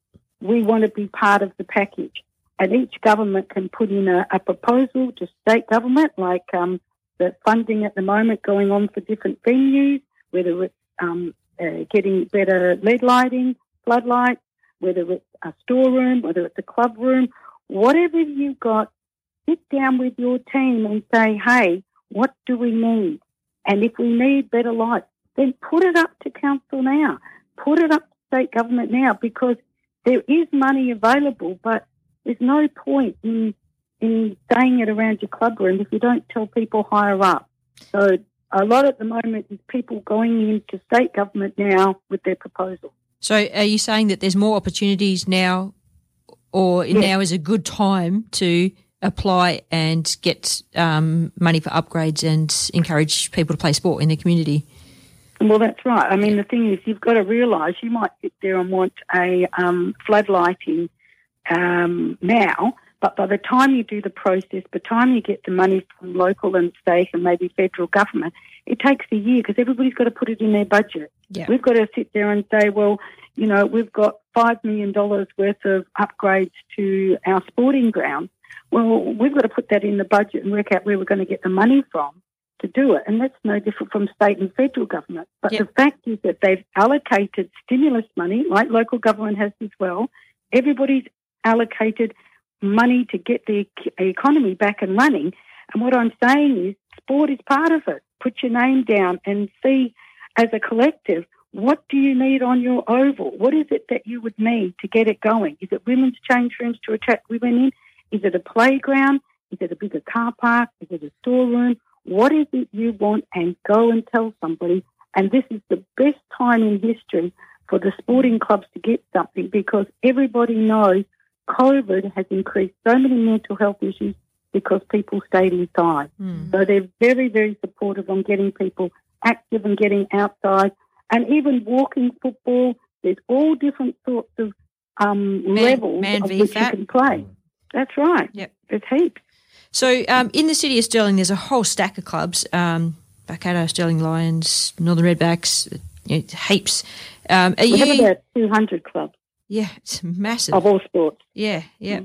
We want to be part of the package. And each government can put in a, a proposal to state government, like um, the funding at the moment going on for different venues, whether it's um, uh, getting better lead lighting, floodlights, whether it's a storeroom, whether it's a club room, whatever you've got, sit down with your team and say, hey, what do we need? And if we need better lights, then put it up to council now. Put it up to state government now because there is money available, but there's no point in in saying it around your club room if you don't tell people higher up. So a lot at the moment is people going into state government now with their proposals. So, are you saying that there's more opportunities now, or yes. now is a good time to apply and get um, money for upgrades and encourage people to play sport in the community? Well, that's right. I mean, the thing is, you've got to realise you might sit there and want a um, floodlighting um, now, but by the time you do the process, by the time you get the money from local and state and maybe federal government, it takes a year because everybody's got to put it in their budget. Yeah. We've got to sit there and say, well, you know, we've got $5 million worth of upgrades to our sporting grounds. Well, we've got to put that in the budget and work out where we're going to get the money from to do it. And that's no different from state and federal government. But yep. the fact is that they've allocated stimulus money, like local government has as well. Everybody's allocated money to get the economy back and running. And what I'm saying is sport is part of it. put your name down and see as a collective what do you need on your oval? What is it that you would need to get it going? Is it women's change rooms to attract women in? Is it a playground? Is it a bigger car park? Is it a storeroom? What is it you want? And go and tell somebody. And this is the best time in history for the sporting clubs to get something because everybody knows COVID has increased so many mental health issues because people stayed inside. Hmm. So they're very, very supportive on getting people active and getting outside and even walking football. There's all different sorts of um, Man- levels man of which fat. you can play. That's right. Yep. There's heaps. So um, in the city of Stirling, there's a whole stack of clubs: um, Balcatta, Stirling Lions, Northern Redbacks, you heaps. Um, are We have about 200 clubs Yeah, it's massive. of all sports. Yeah, yeah.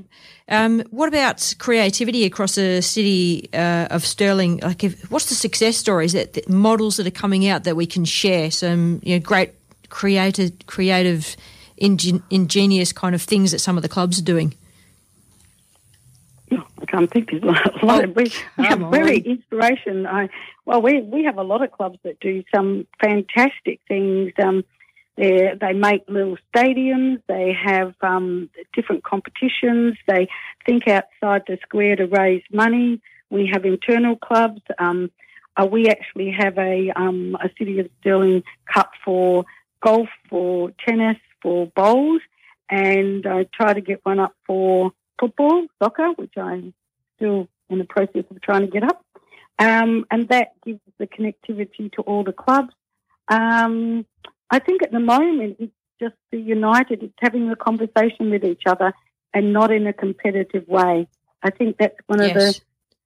Um, what about creativity across the city uh, of Stirling? Like, if, what's the success stories that, that models that are coming out that we can share? Some you know, great creative, creative, ingen- ingenious kind of things that some of the clubs are doing. I can't think. There's a lot. Of, <laughs> we, we have come very inspiration. I, well, we we have a lot of clubs that do some fantastic things. Um, they they make little stadiums. They have um, different competitions. They think outside the square to raise money. We have internal clubs. Um, uh, we actually have a um, a City of Stirling Cup for golf, for tennis, for bowls, and I try to get one up for football, soccer, which I'm still in the process of trying to get up. Um, and that gives the connectivity to all the clubs. Um, I think at the moment it's just the united, it's having a conversation with each other and not in a competitive way. I think that's one of the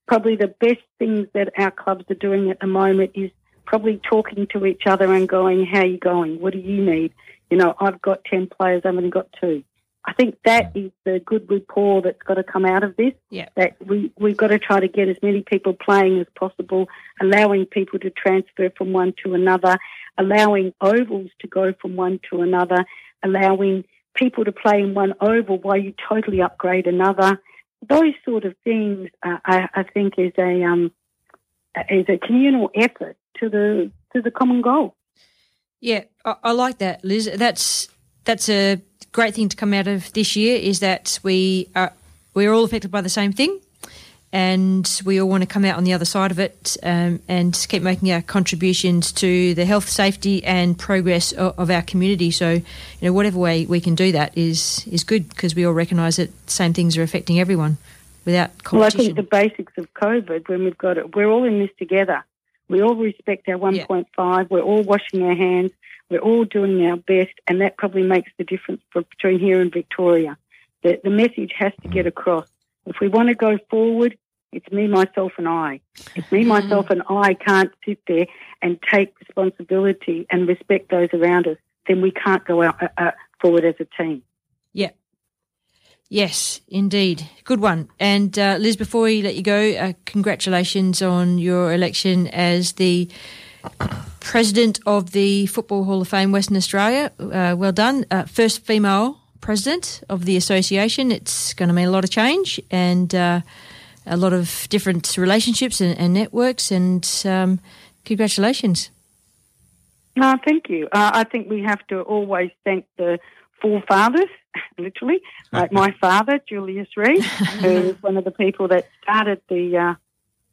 probably the best things that our clubs are doing at the moment is probably talking to each other and going, how are you going? What do you need? You know, I've got 10 players, I've only got two. I think that is the good rapport that's got to come out of this. Yeah. That we, we've got to try to get as many people playing as possible, allowing people to transfer from one to another, allowing ovals to go from one to another, allowing people to play in one oval while you totally upgrade another. Those sort of things, uh, I, I think, is a um, is a communal effort to the to the common goal. Yeah, I, I like that, Liz. That's that's a great thing to come out of this year. Is that we are we're all affected by the same thing, and we all want to come out on the other side of it um, and keep making our contributions to the health, safety, and progress of, of our community. So, you know, whatever way we can do that is is good because we all recognise that same things are affecting everyone without competition. Well, I think the basics of COVID, when we've got it, we're all in this together. We all respect our 1.5. We're all washing our hands. We're all doing our best, and that probably makes the difference for, between here and Victoria. The, the message has to get across. If we want to go forward, it's me, myself, and I. If me, myself, and I can't sit there and take responsibility and respect those around us, then we can't go out uh, uh, forward as a team. Yeah. Yes, indeed. Good one. And uh, Liz, before we let you go, uh, congratulations on your election as the president of the Football Hall of Fame Western Australia. Uh, well done. Uh, first female president of the association. It's going to mean a lot of change and uh, a lot of different relationships and, and networks. And um, congratulations. No, thank you. Uh, I think we have to always thank the forefathers, <laughs> literally, like my <laughs> father, Julius Re, who is one of the people that started the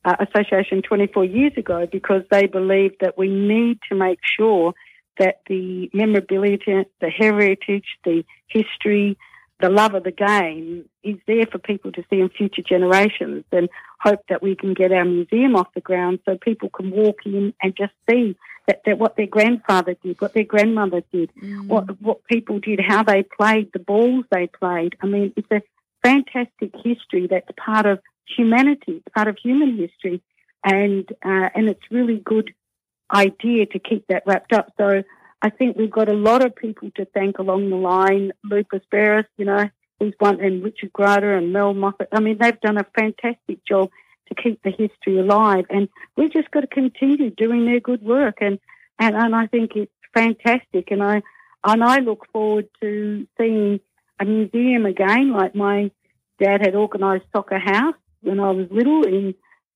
uh, association 24 years ago because they believed that we need to make sure that the memorabilia, the heritage, the history, the love of the game is there for people to see in future generations and hope that we can get our museum off the ground so people can walk in and just see that, that what their grandfather did, what their grandmother did, what what people did, how they played, the balls they played. I mean, it's a fantastic history that's part of humanity, part of human history, and uh, and it's really good idea to keep that wrapped up. So I think we've got a lot of people to thank along the line. Lucas Barris, you know, he's one, and Richard Grader and Mel Moffat. I mean, they've done a fantastic job to keep the history alive, and we've just got to continue doing their good work. And and, and I think it's fantastic, and I and I look forward to seeing a museum again, like my dad had organised Soccer House when I was little in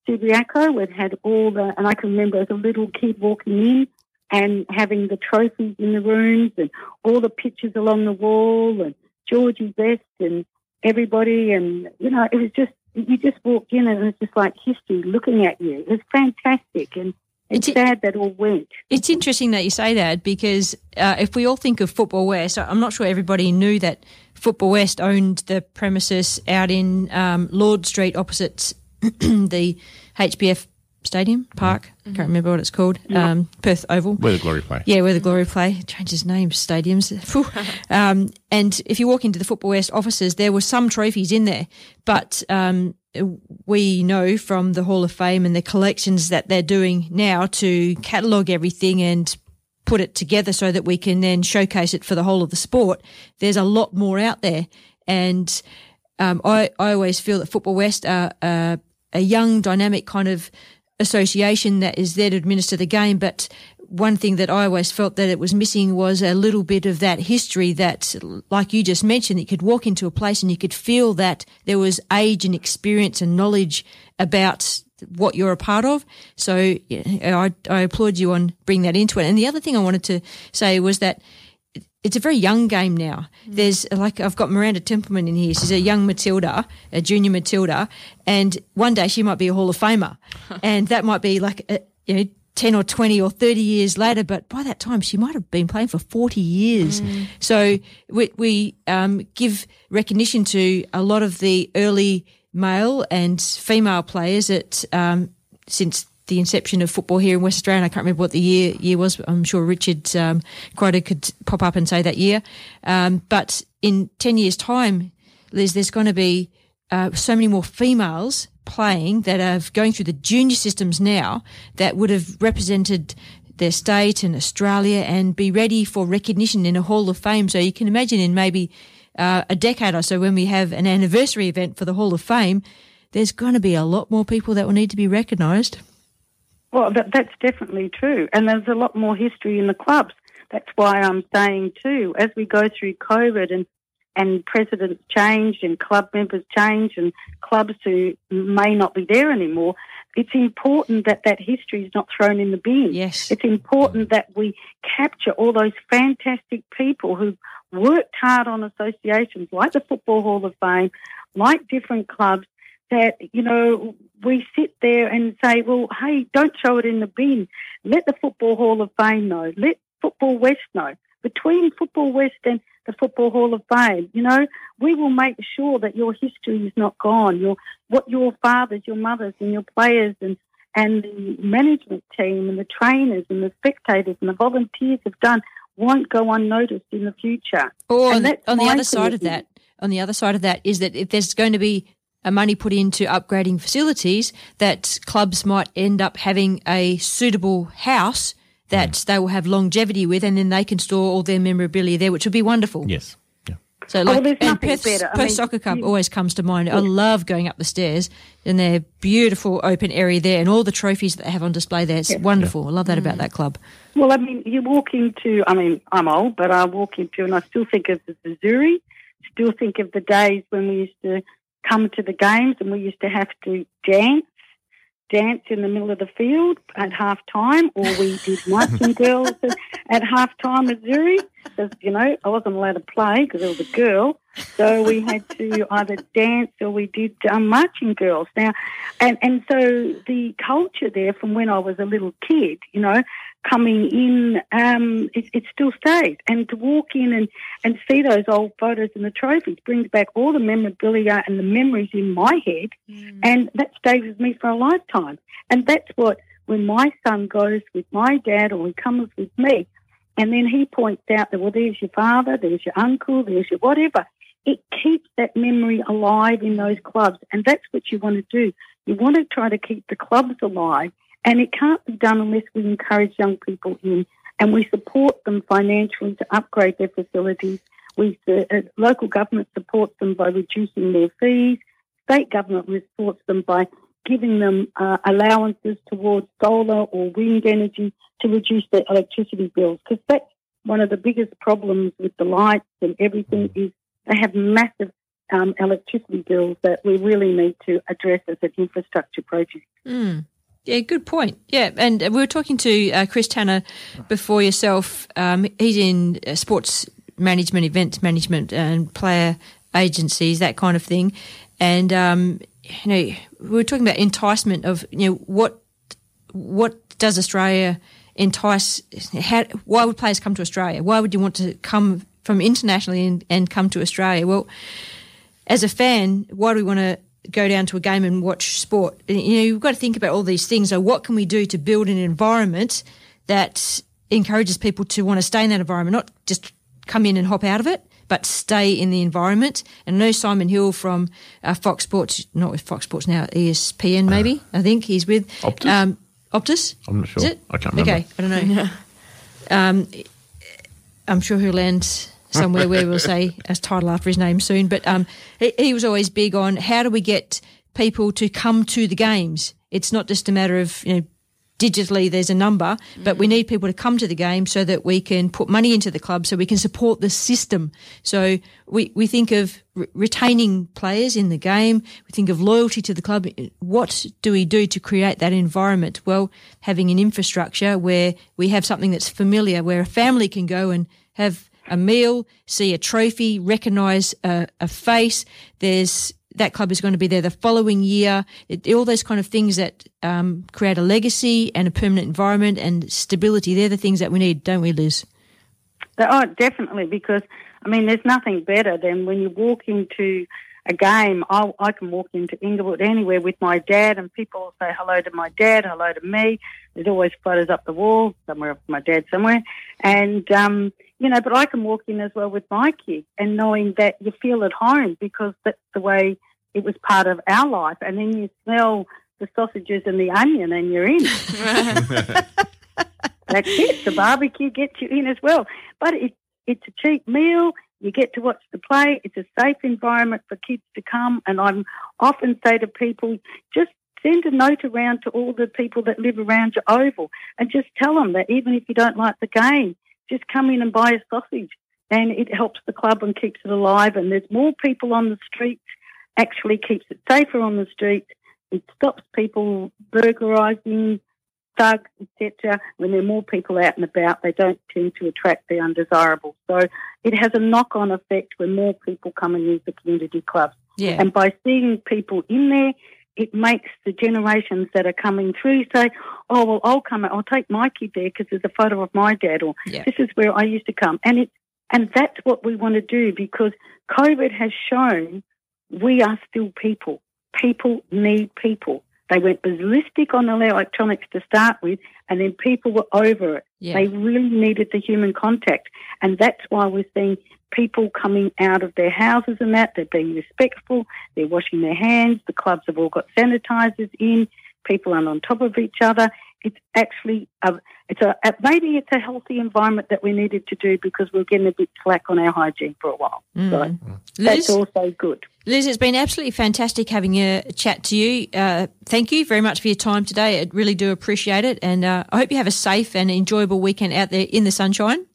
Subiaco, we'd had all the, and I can remember as a little kid walking in and having the trophies in the rooms and all the pictures along the wall and Georgie Best and everybody. And, you know, it was just, you just walked in and it was just like history looking at you. It was fantastic. And it's, sad that all went. It's interesting that you say that because uh, if we all think of Football West, I'm not sure everybody knew that Football West owned the premises out in um, Lord Street opposite <clears throat> the HBF Stadium Park. Mm-hmm. Can't remember what it's called. Yeah. Um, Perth Oval. Where the Glory play. Yeah, where the Glory play. Changes names, stadiums. <laughs> um, and if you walk into the Football West offices, there were some trophies in there, but um, we know from the Hall of Fame and the collections that they're doing now to catalogue everything and put it together so that we can then showcase it for the whole of the sport. There's a lot more out there, and um, I I always feel that Football West are, are a young, dynamic kind of association that is there to administer the game, but one thing that I always felt that it was missing was a little bit of that history that, like you just mentioned, you could walk into a place and you could feel that there was age and experience and knowledge about what you're a part of. So I, I applaud you on bringing that into it. And the other thing I wanted to say was that it's a very young game now. Mm. There's like I've got Miranda Templeman in here. She's a young Matilda, a junior Matilda, and one day she might be a Hall of Famer, <laughs> and that might be like a, you know 10 or 20 or 30 years later, but by that time she might have been playing for 40 years. Mm. So we, we um, give recognition to a lot of the early male and female players at, um, since the inception of football here in West Australia. I can't remember what the year year was. But I'm sure Richard um, could pop up and say that year. Um, but in 10 years' time, Liz, there's going to be uh, so many more females playing that are going through the junior systems now that would have represented their state and Australia and be ready for recognition in a Hall of Fame. So you can imagine in maybe uh, a decade or so when we have an anniversary event for the Hall of Fame, there's going to be a lot more people that will need to be recognised. Well, that, that's definitely true. And there's a lot more history in the clubs. That's why I'm saying, too, as we go through COVID and and presidents change and club members change and clubs who may not be there anymore, it's important that that history is not thrown in the bin. Yes. It's important that we capture all those fantastic people who worked hard on associations like the Football Hall of Fame, like different clubs, that, you know, we sit there and say, well, hey, don't throw it in the bin. Let the Football Hall of Fame know. Let Football West know. Between Football West and the Football Hall of Fame. You know, we will make sure that your history is not gone. Your what your fathers, your mothers, and your players and and the management team and the trainers and the spectators and the volunteers have done won't go unnoticed in the future. Or on, the, on the other side of that, on the other side of that is that if there's going to be a money put into upgrading facilities, that clubs might end up having a suitable house that mm. they will have longevity with, and then they can store all their memorabilia there, which would be wonderful. Yes. Yeah. So, like, oh, and Perth, Perth mean, Soccer Club you, always comes to mind. Yeah. I love going up the stairs in their beautiful open area there, and all the trophies that they have on display there. It's yeah. wonderful. Yeah. I love that mm. about that club. Well, I mean, you walk into. I mean, I'm old, but I walk into, and I still think of the Azzurri. Still think of the days when we used to come to the games and we used to have to dance dance in the middle of the field at half time, or we did <laughs> marching girls at half time at Zurich. Because, you know, I wasn't allowed to play because I was a girl. So we had <laughs> to either dance or we did um, marching girls. Now, and, and so the culture there from when I was a little kid, you know, coming in, um, it, it, still stays. And to walk in and, and see those old photos and the trophies brings back all the memorabilia and the memories in my head. Mm. And that stays with me for a lifetime. And that's what, when my son goes with my dad or he comes with me, and then he points out that, well, there's your father, there's your uncle, there's your whatever. It keeps that memory alive in those clubs. And that's what you want to do. You want to try to keep the clubs alive and it can't be done unless we encourage young people in and we support them financially to upgrade their facilities. We, uh, local government supports them by reducing their fees. State government supports them by giving them uh, allowances towards solar or wind energy to reduce their electricity bills. Because that's one of the biggest problems with the lights and everything is they have massive um, electricity bills that we really need to address as an infrastructure project. Mm. Yeah, good point. Yeah, and we were talking to uh, Chris Tanner before yourself. Um, he's in uh, sports management, event management, and player agencies, that kind of thing. And um, you know, we were talking about enticement of you know what what does Australia entice? How, why would players come to Australia? Why would you want to come from internationally and, and come to Australia? Well, as a fan, why do we want to go down to a game and watch sport? You know, you've got to think about all these things. So, what can we do to build an environment that encourages people to want to stay in that environment, not just come in and hop out of it? But stay in the environment. And I know Simon Hill from uh, Fox Sports, not with Fox Sports now, ESPN maybe. I think he's with Optus? Um, Optus. I'm not sure. Is it? I can't remember. Okay, I don't know. um, I'm sure he'll land somewhere where we'll say <laughs> a title after his name soon. But um, he, he was always big on how do we get people to come to the games. It's not just a matter of you know digitally there's a number, but we mm. need people to come to the game so that we can put money into the club so we can support the system. So we, we think of re- retaining players in the game. We think of loyalty to the club. What do we do to create that environment? Well, having an infrastructure where we have something that's familiar, where a family can go and have a meal, see a trophy, recognise a, a face. There's that club is going to be there the following year. It, all those kind of things that um, create a legacy and a permanent environment and stability. They're the things that we need, don't we, Liz? Oh, definitely, because I mean, there's nothing better than when you walk into a game. I, I can walk into Inglewood anywhere with my dad, and people say hello to my dad, hello to me. There's always photos up the wall, somewhere of my dad somewhere, and um, you know. But I can walk in as well with my kids, and knowing that you feel at home because that's the way it was part of our life. And then you smell the sausages and the onion, and you're in. <laughs> That's it. The barbecue gets you in as well. But it, it's a cheap meal. You get to watch the play. It's a safe environment for kids to come. And I often say to people, just send a note around to all the people that live around your oval and just tell them that even if you don't like the game, just come in and buy a sausage. And it helps the club and keeps it alive. And there's more people on the streets, actually keeps it safer on the streets. It stops people burglarising, thugs, etc. When there are more people out and about, they don't tend to attract the undesirable. So it has a knock-on effect when more people come and use the community clubs. Yeah. And by seeing people in there, it makes the generations that are coming through say, "Oh well, I'll come. I'll take my kid there because there's a photo of my dad, or Yeah. this is where I used to come." And it, and that's what we want to do because COVID has shown we are still people. People need people. They went ballistic on the electronics to start with, and then people were over it. Yeah. They really needed the human contact, and that's why we're seeing people coming out of their houses and that they're being respectful. They're washing their hands. The clubs have all got sanitizers in. People aren't on top of each other. It's actually a, it's a, maybe it's a healthy environment that we needed to do because we're getting a bit slack on our hygiene for a while. Mm. So that's Liz? also good. Liz, it's been absolutely fantastic having a chat to you. Uh, thank you very much for your time today. I really do appreciate it. And uh, I hope you have a safe and enjoyable weekend out there in the sunshine.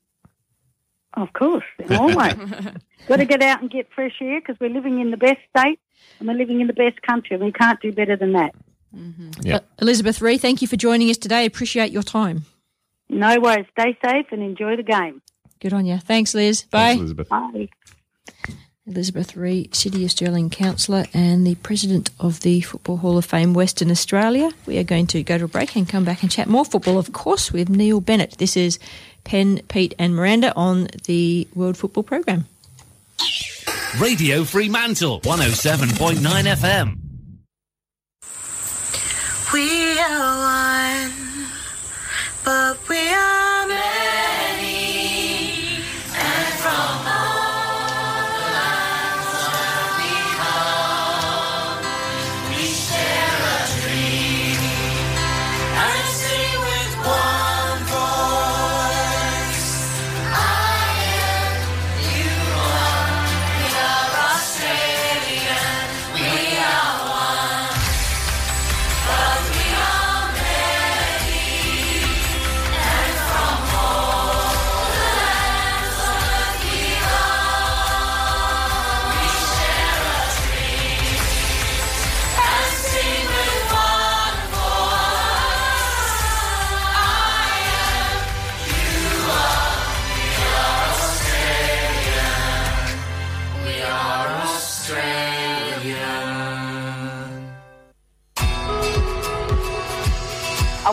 Of course, always. <laughs> Got to get out and get fresh air because we're living in the best state and we're living in the best country. We can't do better than that. Mm-hmm. Yeah. Uh, Elizabeth Re, thank you for joining us today. Appreciate your time. No worries. Stay safe and enjoy the game. Good on you. Thanks, Liz. Bye. Elizabeth. Bye. Elizabeth Re, City of Stirling councillor and the president of the Football Hall of Fame Western Australia. We are going to go to a break and come back and chat more football, of course, with Neil Bennett. This is Penn, Pete, and Miranda on the World Football Program. Radio Fremantle 107.9 FM. We are one, but we are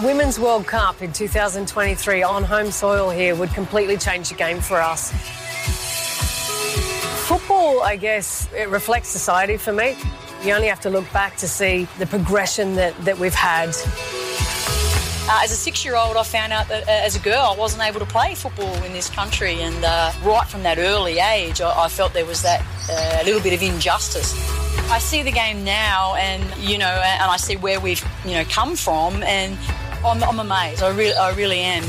Women's World Cup in 2023 on home soil here would completely change the game for us. Football, I guess, it reflects society for me. You only have to look back to see the progression that, that we've had. Uh, as a six-year-old, I found out that uh, as a girl, I wasn't able to play football in this country, and uh, right from that early age, I, I felt there was that uh, little bit of injustice. I see the game now, and you know, and I see where we've you know come from, and I'm, I'm amazed. I really, I really am.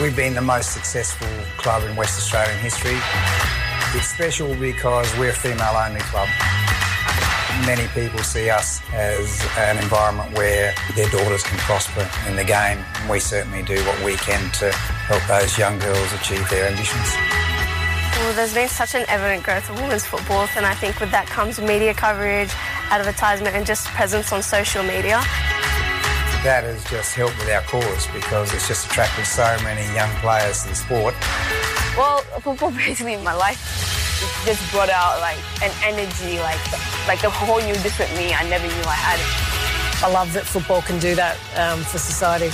We've been the most successful club in West Australian history. It's special because we're a female-only club. Many people see us as an environment where their daughters can prosper in the game. And we certainly do what we can to help those young girls achieve their ambitions. Well, there's been such an evident growth of women's football, and I think with that comes media coverage, advertisement, and just presence on social media. That has just helped with our cause because it's just attracted so many young players to the sport. Well, football <laughs> basically in my life it just brought out like an energy, like like a whole new different me I never knew I had. I love that football can do that um, for society.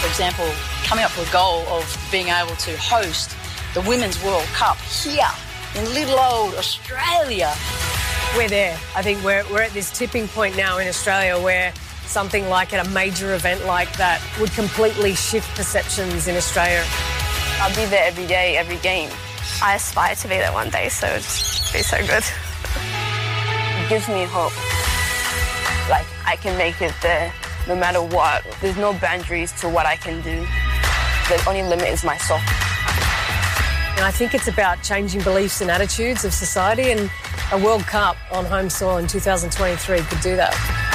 For example, coming up with a goal of being able to host the Women's World Cup here in little old Australia. We're there. I think we're, we're at this tipping point now in Australia where something like at a major event like that would completely shift perceptions in Australia. I'll be there every day, every game. I aspire to be there one day, so it's be so good. it gives me hope. Like I can make it there no matter what. There's no boundaries to what I can do. The only limit is myself. And I think it's about changing beliefs and attitudes of society, and a World Cup on home soil in 2023 could do that.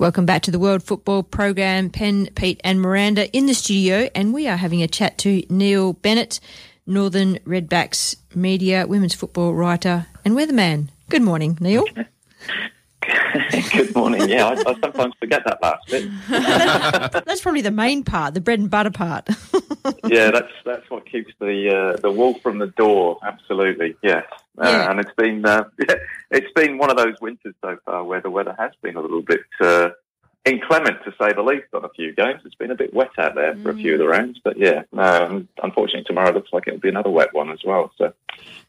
Welcome back to the World Football Program. Penn, Pete, and Miranda in the studio, and we are having a chat to Neil Bennett, Northern Redbacks media, women's football writer, and weatherman. Good morning, Neil. <laughs> Good morning. Yeah, I, I, sometimes forget that last bit. <laughs> that's probably the main part, the bread and butter part. <laughs> yeah, that's that's what keeps the uh, the wool from the door. Absolutely, yes. Uh, yeah. And it's been uh, <laughs> it's been one of those winters so far where the weather has been a little bit uh, inclement to say the least on a few games. It's been a bit wet out there for a few of the rounds, but yeah, um, unfortunately tomorrow looks like it'll be another wet one as well. So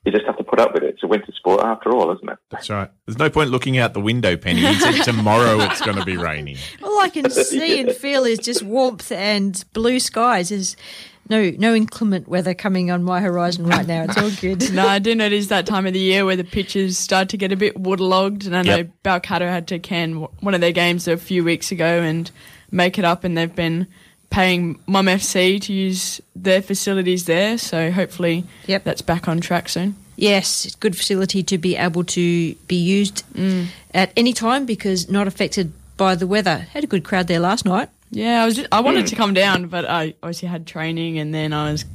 you just have to put up with it. It's a winter sport after all, isn't it? That's right. There's no point looking out the window, Penny. You said tomorrow it's going to be raining. <laughs> All I can <laughs> see yeah. and feel is just warmth and blue skies. There's no no inclement weather coming on my horizon right now. It's all good. <laughs> no, I do notice that time of the year where the pitches start to get a bit waterlogged, and I know yep. Balcatta had to can one of their games a few weeks ago and make it up, and they've been paying Mum FC to use their facilities there. So hopefully, yep. that's back on track soon. Yes, it's good facility to be able to be used mm. at any time because not affected by the weather. Had a good crowd there last night. Yeah, I was. Just, I wanted to come down, but I obviously had training, and then I was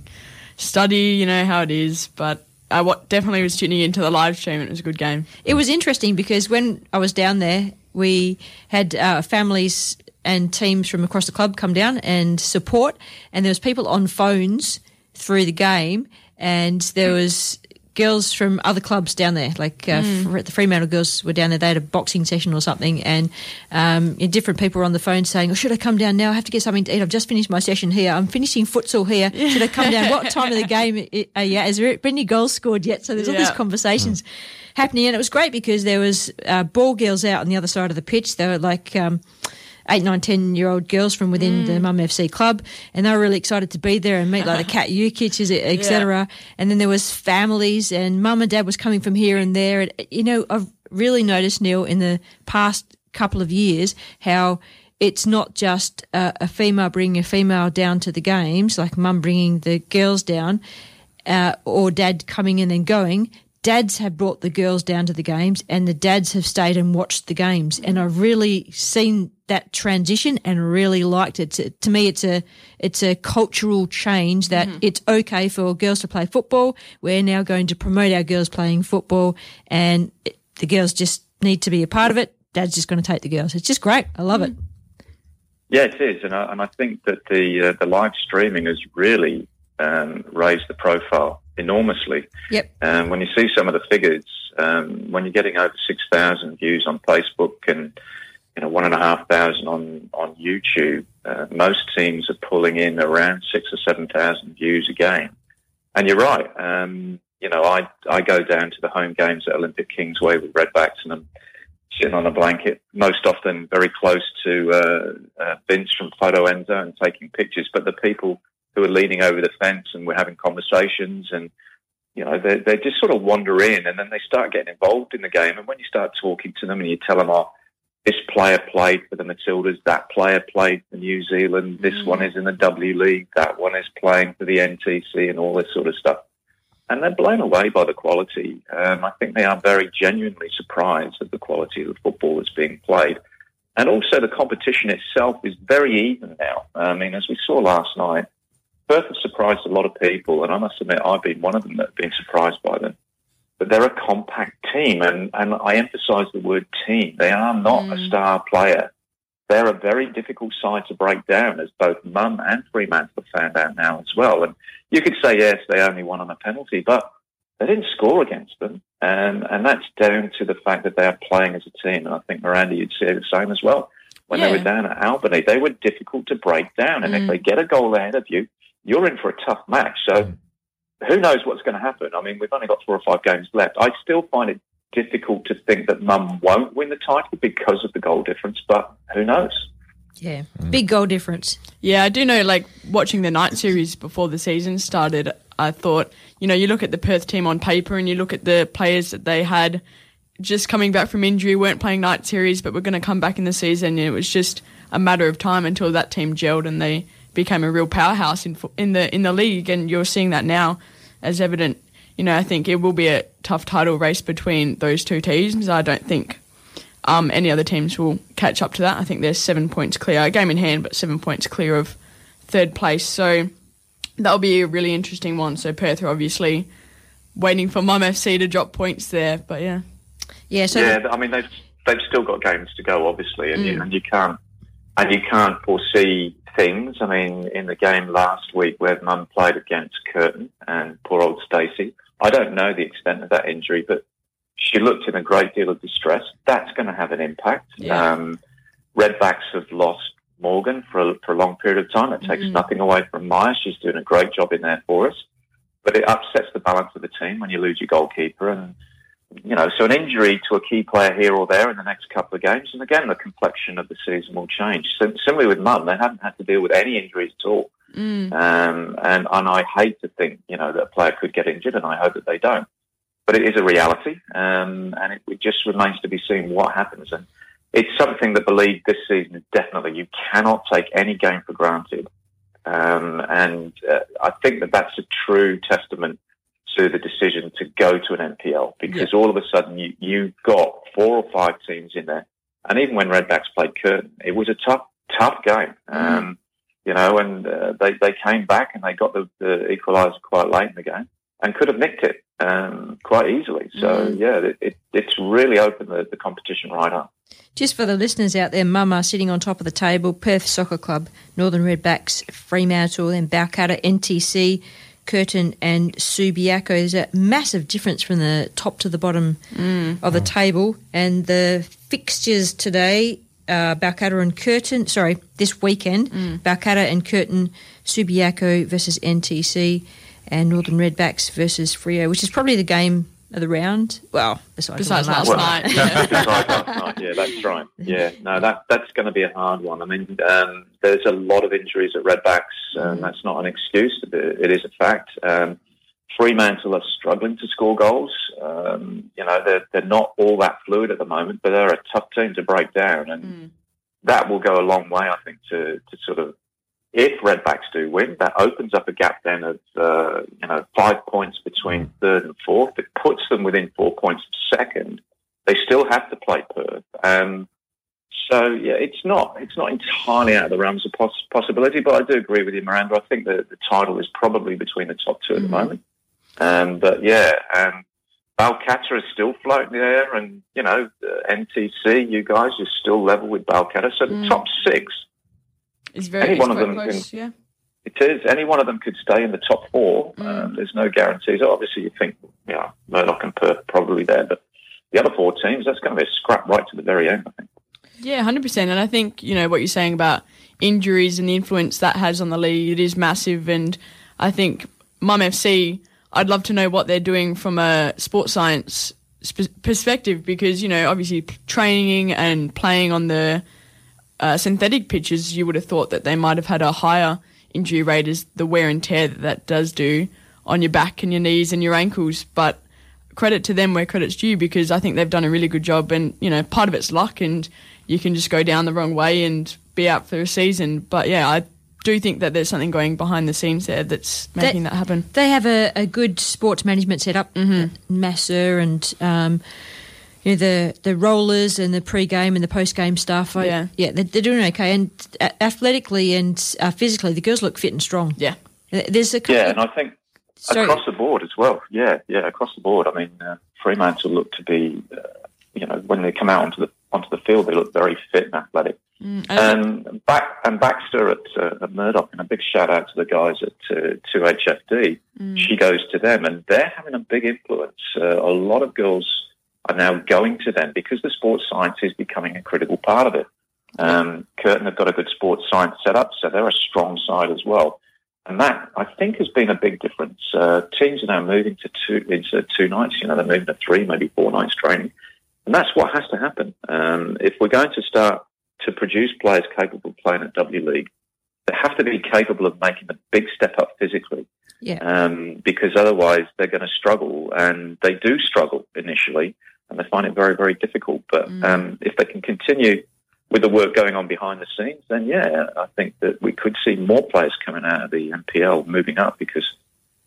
study. You know how it is, but I definitely was tuning into the live stream. It was a good game. It was interesting because when I was down there, we had uh, families and teams from across the club come down and support, and there was people on phones through the game, and there was girls from other clubs down there, like uh, mm. the Fremantle girls were down there. They had a boxing session or something, and um, different people were on the phone saying, "Oh, should I come down now? I have to get something to eat. I've just finished my session here. I'm finishing futsal here. Should I come down? what <laughs> time of the game? Uh, yeah, has there been any goals scored yet?" So there's all yeah. these conversations. Mm. Happening, and it was great because there was uh, ball girls out on the other side of the pitch. They were like um, eight, nine, ten year old girls from within mm. the Mum FC club, and they were really excited to be there and meet like the <laughs> Cat Ukits, etc. Yeah. And then there was families, and Mum and Dad was coming from here and there. And, you know, I've really noticed Neil in the past couple of years how it's not just a, a female bringing a female down to the games, like Mum bringing the girls down. Uh, or dad coming in and going, dads have brought the girls down to the games and the dads have stayed and watched the games. And I've really seen that transition and really liked it. To, to me, it's a, it's a cultural change that mm-hmm. it's okay for girls to play football. We're now going to promote our girls playing football and it, the girls just need to be a part of it. Dad's just going to take the girls. It's just great. I love mm-hmm. it. Yeah, it is. And I, and I think that the, uh, the live streaming has really um, raised the profile enormously. Yep. Um, when you see some of the figures, um, when you're getting over 6,000 views on Facebook and you know one and a half thousand on on YouTube, uh, most teams are pulling in around six or seven thousand views a game. And you're right. Um, you know, I I go down to the home games at Olympic Kingsway with Redbacks, and I'm sitting on a blanket, most often very close to uh, uh, Vince from Photo Enzo and taking pictures. But the people who are leaning over the fence and we're having conversations and you know, they, they just sort of wander in and then they start getting involved in the game. And when you start talking to them and you tell them, oh, this player played for the Matildas, that player played for New Zealand, this one is in the W League, that one is playing for the NTC and all this sort of stuff. And they're blown away by the quality. Um, I think they are very genuinely surprised at the quality of the football that's being played. And also the competition itself is very even now. I mean, as we saw last night, Perth has surprised a lot of people, and I must admit I've been one of them that have been surprised by them. But they're a compact team, and, and I emphasise the word team. They are not a star player. They're a very difficult side to break down, as both Mum and Fremantle have found out now as well. And you could say, yes, they only won on a penalty, but they didn't score against them. And, and that's down to the fact that they are playing as a team. And I think, Miranda, you'd say the same as well. When they were down at Albany, they were difficult to break down. And Mm. if they get a goal ahead of you, you're in for a tough match. So mm. who knows what's going to happen? I mean, we've only got four or five games left. I still find it difficult to think that Mum won't win the title because of the goal difference, but who knows? Yeah, mm. big goal difference. Yeah, I do know, like, watching the night series before the season started, I thought, you know, you look at the Perth team on paper and you look at the players that they had just coming back from injury, weren't playing night series, but were going to come back in the season. And it was just a matter of time until that team gelled and they became a real powerhouse in, in the in the league. And you're seeing that now as evident. You know, I think it will be a tough title race between those two teams. I don't think um, any other teams will catch up to that. I think they're seven points clear, a game in hand, but seven points clear of third place. So that'll be a really interesting one. So Perth are obviously waiting for Mum FC to drop points there, but yeah. Yeah, so yeah, I mean they've they've still got games to go, obviously, and, you, Mm. and you can't and you can't foresee things. I mean, in the game last week where Mum played against Curtin and poor old Stacey, I don't know the extent of that injury, but she looked in a great deal of distress. That's going to have an impact. Yeah. Um, Redbacks have lost Morgan for a, for a long period of time. It takes Mhm. nothing away from Maya. She's doing a great job in there for us. But it upsets the balance of the team when you lose your goalkeeper. And, you know, so an injury to a key player here or there in the next couple of games. And again, the complexion of the season will change. Sim- similarly with Mum, they haven't had to deal with any injuries at all. Mm. Um, and, and I hate to think, you know, that a player could get injured, and I hope that they don't. But it is a reality, um, and it, it just remains to be seen what happens. And it's something that believe this season is definitely you cannot take any game for granted. Um, and uh, I think that that's a true testament to the decision to go to an NPL because all of a sudden you, you've got four or five teams in there. And even when Redbacks played Curtin, it was a tough, tough game. Um, you know, and uh, they, they came back and they got the, the equaliser quite late in the game and could have nicked it um, quite easily. So, Mm. yeah, it, it, it's really opened the, the competition right up. Just for the listeners out there, Mama sitting on top of the table, Perth Soccer Club, Northern Redbacks, Fremantle, then Balcatta, NTC, Curtin, and Subiaco. There's a massive difference from the top to the bottom Mm. of the table. And the fixtures today, uh, Balcatta and Curtin, sorry, this weekend, Mm. Balcatta and Curtin, Subiaco versus NTC, and Northern Redbacks versus Frio, which is probably the game of the round. Well, besides, Besides the last Well, night. besides last night, yeah, that's <laughs> right. Yeah, no, that that's going to be a hard one. I mean, um, there's a lot of injuries at Redbacks, and that's not an excuse. It it is a fact. Um, Fremantle are struggling to score goals. Um, you know, they're they're not all that fluid at the moment, but they're a tough team to break down, and that will go a long way, I think, to to sort of if Redbacks do win, that opens up a gap then of uh, you know five points between third and fourth. It puts them within four points of second. They still have to play Perth. Um, so yeah, it's not it's not entirely out of the realms of poss- possibility. But I do agree with you, Miranda. I think that the title is probably between the top 2 at the moment. Um, but yeah, um, Balcatta is still floating there, and you know uh, NTC, you guys are still level with Balcatta. So the Mm. top six It's very Any one of them close, can- yeah. It is. Any one of them could stay in the top four. Mm. Um, there's no guarantees. Obviously, you think, yeah, Murdoch and Perth probably there, but the other four teams, that's going to be a scrap right to the very end, I think. Yeah, hundred percent. And I think you know what you're saying about injuries and the influence that has on the league. It is massive, and I think Mum FC. I'd love to know what they're doing from a sports science sp- perspective because you know obviously training and playing on the uh, synthetic pitches, you would have thought that they might have had a higher injury rate as the wear and tear that that does do on your back and your knees and your ankles. But credit to them where credit's due because I think they've done a really good job. And you know, part of it's luck, and you can just go down the wrong way and be out for a season. But yeah, I do think that there's something going behind the scenes there that's making that, happen. They have a, a good sports management setup, mm-hmm. Massa and um, you know the the rollers and the pre-game and the post-game stuff. I, Yeah. yeah, they're, they're doing okay. And uh, athletically and uh, physically, the girls look fit and strong. Yeah, there's a couple Yeah, and I think Sorry. across the board as well. Yeah, yeah, across the board. I mean, uh, Fremantle look to be, uh, you know, when they come out onto the onto the field, they look very fit and athletic. Mm, And back and Baxter at, uh, at Murdoch, and a big shout out to the guys at uh, 2HFD. Mm. She goes to them, and they're having a big influence. Uh, a lot of girls are now going to them because the sports science is becoming a critical part of it. Um, Curtin have got a good sports science setup, so they're a strong side as well. And that, I think, has been a big difference. Uh, teams are now moving to two into two nights. You know, they're moving to three, maybe four nights training, and that's what has to happen. Um, if we're going to start to produce players capable of playing at W League, they have to be capable of making a big step up physically. Yeah. Um, because otherwise they're going to struggle, and they do struggle initially, and they find it very, very difficult. But um, if they can continue with the work going on behind the scenes, then yeah, I think that we could see more players coming out of the NPL moving up because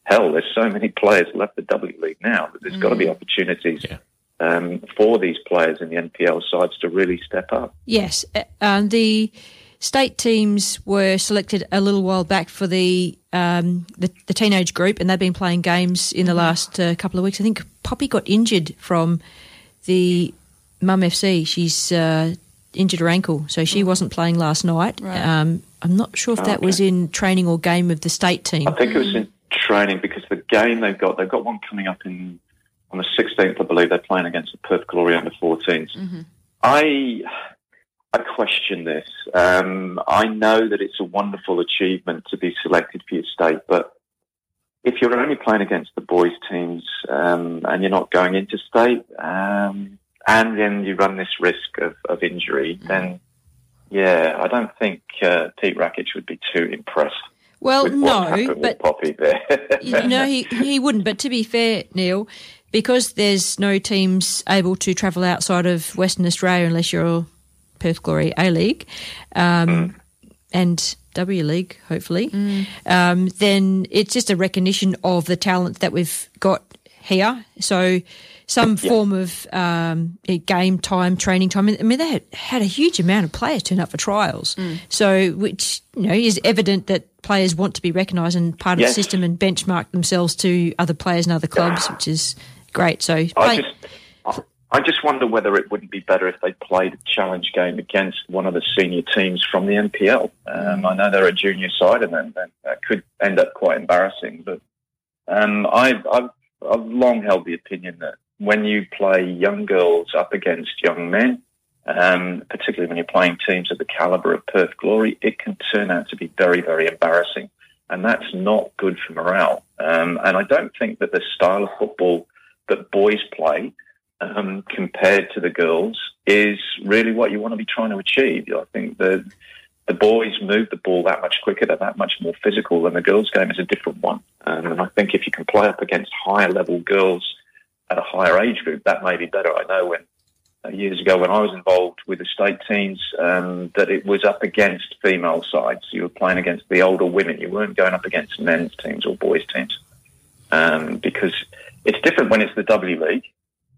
hell, there's so many players left the W League now that there's got to be opportunities um, for these players in the NPL sides to really step up. Yes, um, the state teams were selected a little while back for the um, the, the teenage group, and they've been playing games in the last uh, couple of weeks. I think Poppy got injured from the Mum FC. She's uh, injured her ankle, so she wasn't playing last night. Right. Um, I'm not sure if that was in training or game of the state team. I think it was in training because the game they've got, they've got one coming up in on the 16th, I believe. They're playing against the Perth Glory under 14s. I I question this. Um, I know that it's a wonderful achievement to be selected for your state, but if you're only playing against the boys' teams um, and you're not going into state, um, and then you run this risk of, of injury, then yeah, I don't think uh, Pete Rakic would be too impressed. Well, no, but Poppy there. <laughs> you know he he wouldn't. But to be fair, Neil, because there's no teams able to travel outside of Western Australia unless you're Perth Glory A League, um, and W League, hopefully, um, then it's just a recognition of the talent that we've got here. So. Some form of um, game time, training time. I mean, they had, had a huge amount of players turn up for trials. So, which you know is evident that players want to be recognised and part of the system and benchmark themselves to other players and other clubs, which is great. So, I play- just, I- just wonder whether it wouldn't be better if they played a challenge game against one of the senior teams from the NPL. Um, I know they're a junior side, and then that, that could end up quite embarrassing. But um, I've, I've, I've long held the opinion that when you play young girls up against young men, um, particularly when you're playing teams of the caliber of Perth Glory, it can turn out to be very, very embarrassing. And that's not good for morale. Um, and I don't think that the style of football that boys play um, compared to the girls is really what you want to be trying to achieve. I think the the boys move the ball that much quicker, they're that much more physical, and the girls' game is a different one. Um, and I think if you can play up against higher level girls at a higher age group, that may be better. I know when uh, years ago when I was involved with the state teams um, that it was up against female sides. You were playing against the older women. You weren't going up against men's teams or boys' teams um, because it's different when it's the W League.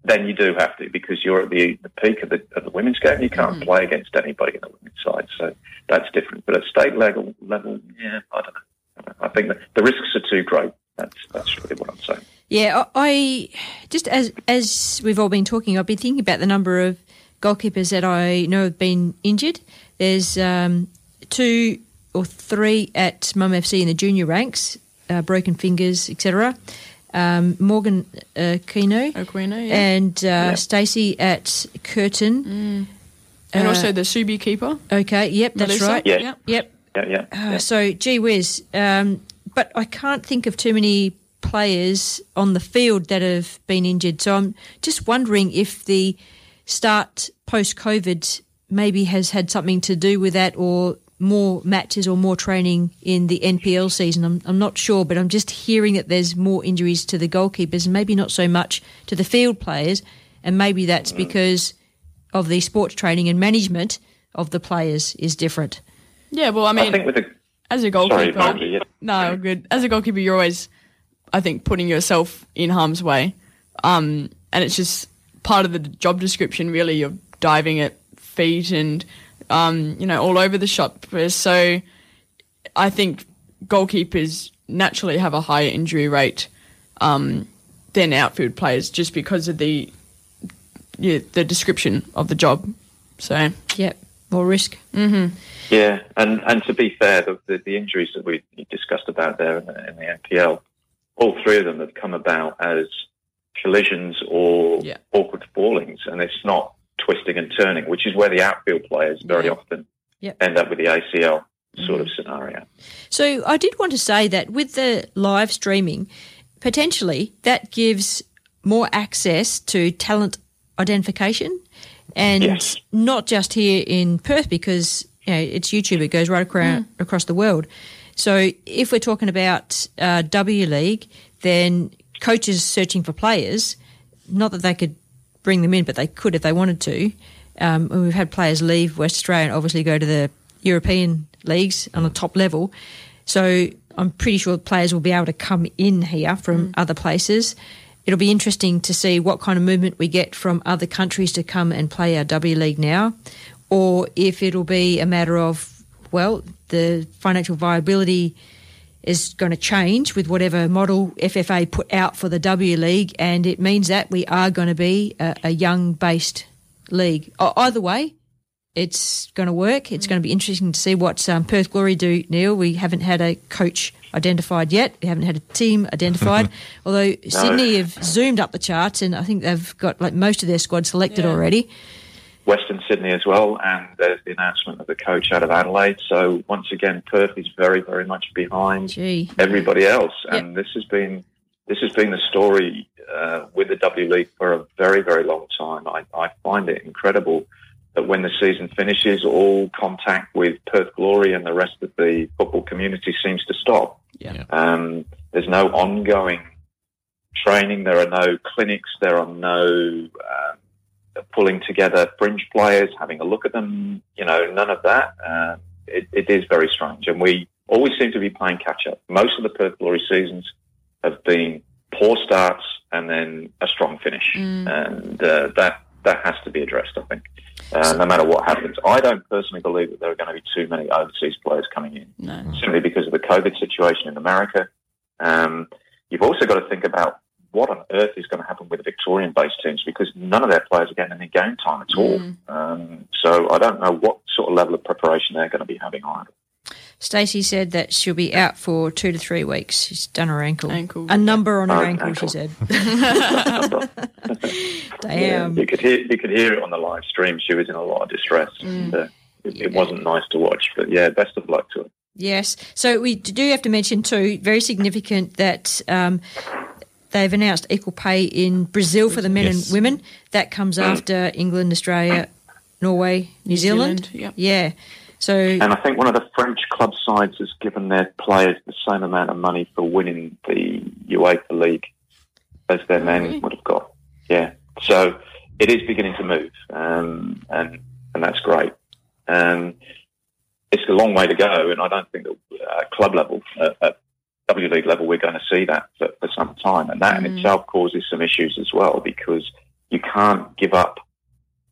Then you do have to because you're at the, the peak of the, of the women's game. You can't play against anybody in the women's side, so that's different. But at state level, level, yeah, I don't know. I, don't know. I think the risks are too great. That's that's really what I'm saying. Yeah, I I- just as as we've all been talking, I've been thinking about the number of goalkeepers that I know have been injured. There's um, two or three at Mum FC in the junior ranks, uh, broken fingers, etc. Um, Morgan uh, Kino, Aquino, yeah. and uh, Stacey at Curtin, And Uh, also the Subi keeper. Okay, yep, that's Melissa? right. Yeah. Yep, yep. Yeah, yeah. Uh, So, gee whiz. Um, but I can't think of too many players on the field that have been injured. So I'm just wondering if the start post COVID maybe has had something to do with that or more matches or more training in the NPL season. I'm, I'm not sure, but I'm just hearing that there's more injuries to the goalkeepers and maybe not so much to the field players. And maybe that's because of the sports training and management of the players is different. Yeah, well, I mean, think with the as a Sorry, goalkeeper, yeah. no, good. As a goalkeeper, you're always, I think, putting yourself in harm's way, um, and it's just part of the job description. Really, you're diving at feet and, um, you know, all over the shop. So, I think goalkeepers naturally have a higher injury rate um, than outfield players, just because of the, yeah, the description of the job. So, yep, more risk. Mm-hmm. Yeah, and and to be fair, the, the, the injuries that we discussed about there in the, in the NPL, all three of them have come about as collisions or awkward fallings, and it's not twisting and turning, which is where the outfield players very often Yep. end up with the ACL sort of scenario. So I did want to say that with the live streaming, potentially that gives more access to talent identification, and Yes. not just here in Perth because you know it's YouTube; it goes right across across the world. So if we're talking about uh, W League, then coaches searching for players, not that they could bring them in, but they could if they wanted to. Um, and we've had players leave West Australia and obviously go to the European leagues on the top level. So I'm pretty sure players will be able to come in here from other places. It'll be interesting to see what kind of movement we get from other countries to come and play our W League now, or if it'll be a matter of, well, the financial viability is going to change with whatever model FFA put out for the W League, and it means that we are going to be a, a young based league. O- Either way, it's going to work. It's going to be interesting to see what um, Perth Glory do, Neil. We haven't had a coach identified yet. We haven't had a team identified. <laughs> Although Sydney have zoomed up the charts, and I think they've got like most of their squad selected already. Western Sydney as well, and there's the announcement of the coach out of Adelaide. So once again, Perth is very, very much behind everybody else, and this has been this has been the story uh, with the W League for a very, very long time. I, I find it incredible that when the season finishes, all contact with Perth Glory and the rest of the football community seems to stop. Yeah. Um, there's no ongoing training. There are no clinics. There are no um, pulling together fringe players, having a look at them. You know, none of that. Uh, it, it is very strange, and we always seem to be playing catch up. Most of the Perth Glory seasons have been poor starts and then a strong finish, and uh, that that has to be addressed. I think. Uh, no matter what happens, I don't personally believe that there are going to be too many overseas players coming in No. simply because of the COVID situation in America. Um, you've also got to think about what on earth is going to happen with the Victorian-based teams because none of their players are getting any game time at all. Um, so I don't know what sort of level of preparation they're going to be having either. Stacey said that she'll be out for two to three weeks. She's done her ankle. ankle. A number on her Oh, ankle, ankle. she said. <laughs> Yeah, you could hear you could hear it on the live stream. She was in a lot of distress. And, uh, it, it wasn't nice to watch, but yeah, best of luck to her. Yes. So we do have to mention too, very significant that um, they've announced equal pay in Brazil for the men Yes. and women. That comes after England, Australia, Norway, New, Zealand. Zealand, yep. Yeah. So And I think one of the French club sides has given their players the same amount of money for winning the UEFA League as their men would have got. Yeah. So it is beginning to move, um, and and that's great. Um, it's a long way to go, and I don't think that at club level, at, at W League level, we're going to see that for, for some time, and that in Mm. itself causes some issues as well because you can't give up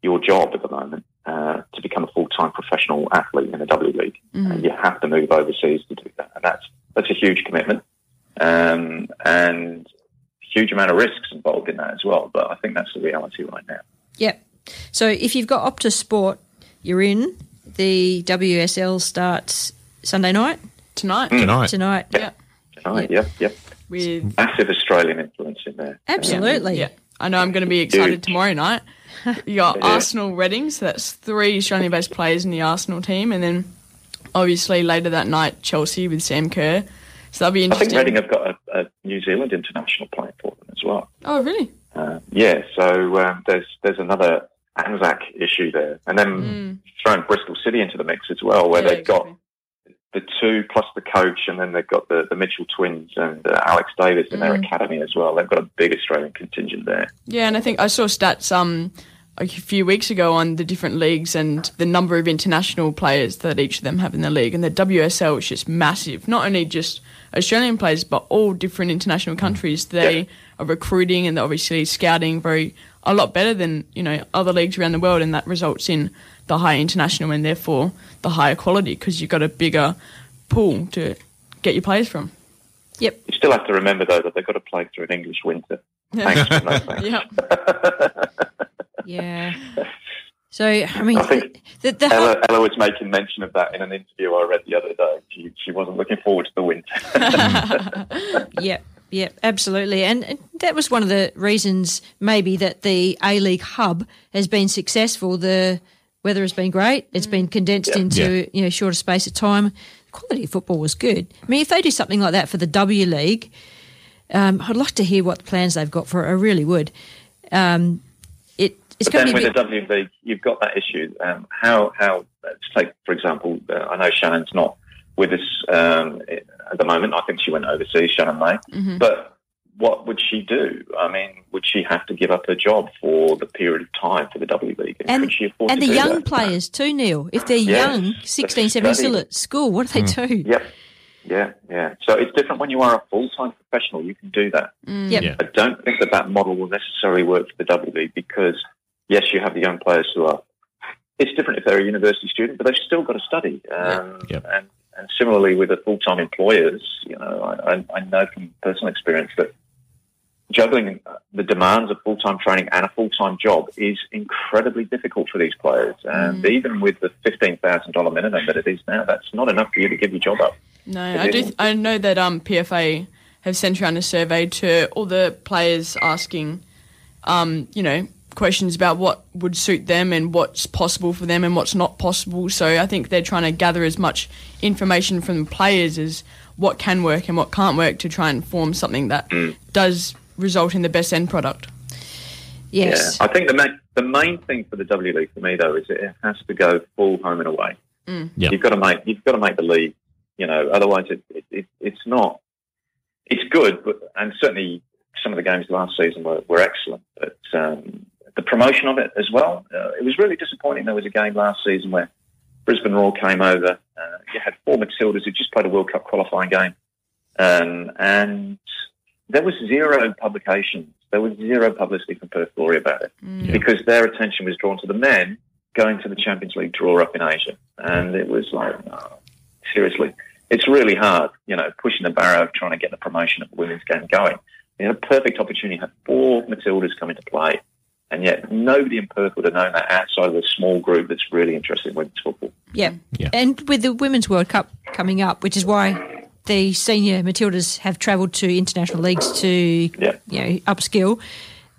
your job at the moment uh, to become a full-time professional athlete in the W League. And you have to move overseas to do that, and that's that's a huge commitment, um, and huge amount of risks involved in that as well. But I think that's the reality right now. Yep. So if you've got Optus Sport, you're in. The WSL starts Sunday night? Tonight. Tonight. Tonight. Yeah. Tonight, yep, yep. With Massive Australian influence in there. Absolutely. Yeah. I know I'm going to be excited Huge. tomorrow night. <laughs> You got Yeah. Arsenal Reading, so that's three Australian based players in the Arsenal team. And then obviously later that night, Chelsea with Sam Kerr. So that'll be interesting. I interesting. think Reading have got a, a New Zealand international playing for them as well. Oh, really? Uh, yeah, so um, there's there's another Anzac issue there, and then throwing Bristol City into the mix as well, where Mm. Yeah, they've got the two plus the coach, and then they've got the, the Mitchell twins and uh, Alex Davis in their Mm. academy as well. They've got a big Australian contingent there. Yeah, and I think I saw stats um a few weeks ago on the different leagues and the number of international players that each of them have in the league, and the WSL is just massive. Not only just Australian players, but all different international countries. They are recruiting and they're obviously scouting very a lot better than you know other leagues around the world, and that results in the higher international and therefore the higher quality because you've got a bigger pool to get your players from. Yep. You still have to remember though that they've got to play through an English winter. Thanks, but no thanks. yeah. <laughs> Yeah. So I mean, I think the, the Ella, Ella was making mention of that in an interview I read the other day. She, she wasn't looking forward to the winter. <laughs> Yep, yep, absolutely. And, and that was one of the reasons, maybe, that the A League hub has been successful. The weather has been great. It's been condensed Yeah. into Yeah. you know shorter space of time. The quality of football was good. I mean, if they do something like that for the W League, um, I'd like to hear what plans they've got for it. I really would. Um, it it's but going then to be with a the bit, W League, you've got that issue. Um, how how let's take for example, uh, I know Shannon's not with us um, at the moment. I think she went overseas, Shannon May. Mhm. But what would she do? I mean, would she have to give up her job for the period of time for the W League? And, and could she afford and to the do young that? players too, Neil. If they're Yes, young, the 16, 17, still at school, what do they do? Yep. Yeah, yeah. So it's different when you are a full-time professional. You can do that. Mm. Yep. Yeah. I don't think that that model will necessarily work for the W League because, yes, you have the young players who are. It's different if they're a university student, but they've still got to study. Um, Yep. And, and similarly with the full-time employers, you know, I, I, know from personal experience that juggling the demands of full-time training and a full-time job is incredibly difficult for these players. And even with the fifteen thousand dollar minimum that it is now, that's not enough for you to give your job up. No, It I do. isn't. I know that um, PFA have sent around a survey to all the players asking, um, you know, questions about what would suit them and what's possible for them and what's not possible. So I think they're trying to gather as much information from the players as what can work and what can't work to try and form something that Mm. does result in the best end product. Yes. Yeah, I think the main, the main thing for the W League for me though is it has to go full home and away. Mm. Yep. You've got to make you've got to make the league. You know, otherwise it, it, it it's not. It's good, but and certainly some of the games last season were, were excellent. But um, the promotion of it as well, uh, it was really disappointing. There was a game last season where Brisbane Roar came over. Uh, you had four Matildas who just played a World Cup qualifying game, um, and there was zero publications. There was zero publicity from Perth Glory about it Mm. because their attention was drawn to the men going to the Champions League draw up in Asia, and it was like, oh, seriously, it's really hard, you know, pushing the barrow of trying to get the promotion of the women's game going. You had a perfect opportunity to have four Matildas come into play, and yet nobody in Perth would have known that outside of a small group that's really interested in women's football. Yep. And with the Women's World Cup coming up, which is why the senior Matildas have travelled to international leagues to you know upskill.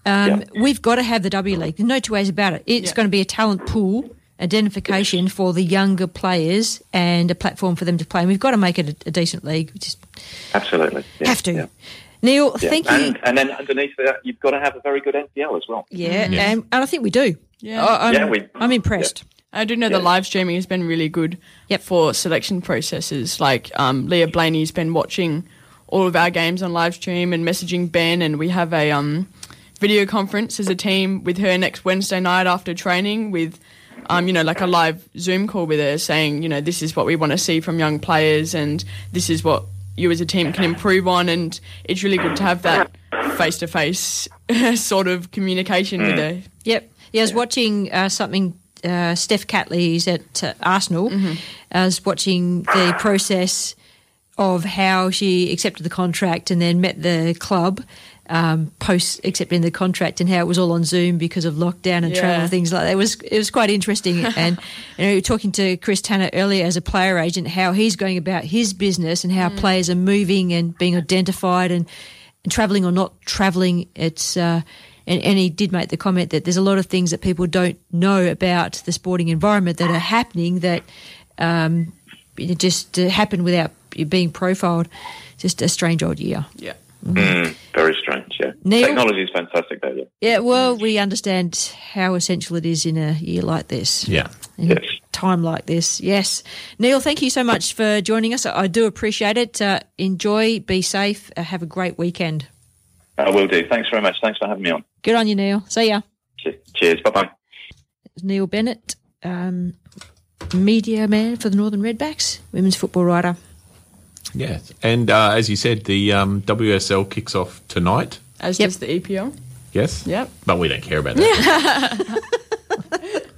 Um, We've got to have the W League. There's no two ways about it. It's going to be a talent pool identification for the younger players and a platform for them to play. And we've got to make it a, a decent league. We just Absolutely, yeah, have to. yeah. Neil, Yeah. thank you. and, and then underneath that, you've got to have a very good NPL as well. Yeah, and, and I think we do. Yeah. I- I'm, Yeah, we- I'm impressed. I do know the live streaming has been really good for selection processes. Like um, Leah Blayney's been watching all of our games on live stream and messaging Ben, and we have a um, video conference as a team with her next Wednesday night after training with. Um, you know, like a live Zoom call with her saying, you know, this is what we want to see from young players and this is what you as a team can improve on. And it's really good to have that face to face sort of communication with her. Yep. Yeah, I was watching uh, something. Uh, Steph Catley's at uh, Arsenal. Mm-hmm. I was watching the process of how she accepted the contract and then met the club um, post accepting the contract and how it was all on Zoom because of lockdown and travel Yeah. and things like that. It was it was quite interesting. <laughs> and you know, talking to Chris Tanner earlier as a player agent, how he's going about his business and how players are moving and being identified and, and traveling or not traveling. It's uh, and, and he did make the comment that there's a lot of things that people don't know about the sporting environment that are happening that um, just uh, happened without you being profiled. Just a strange old year. Yeah. Mm, very strange, yeah. Neil? Technology is fantastic, though, yeah. Yeah, well, we understand how essential it is in a year like this. Yeah. In a time like this. Yes. Neil, thank you so much for joining us. I do appreciate it. Uh, enjoy, be safe, uh, have a great weekend. I will do. Thanks very much. Thanks for having me on. Good on you, Neil. See ya. Cheers. Bye bye. Neil Bennett, um, media man for the Northern Redbacks, women's football writer. Yeah, and uh, as you said, the um, WSL kicks off tonight. As does the EPL. Yes. Yep. But we don't care about that. <laughs>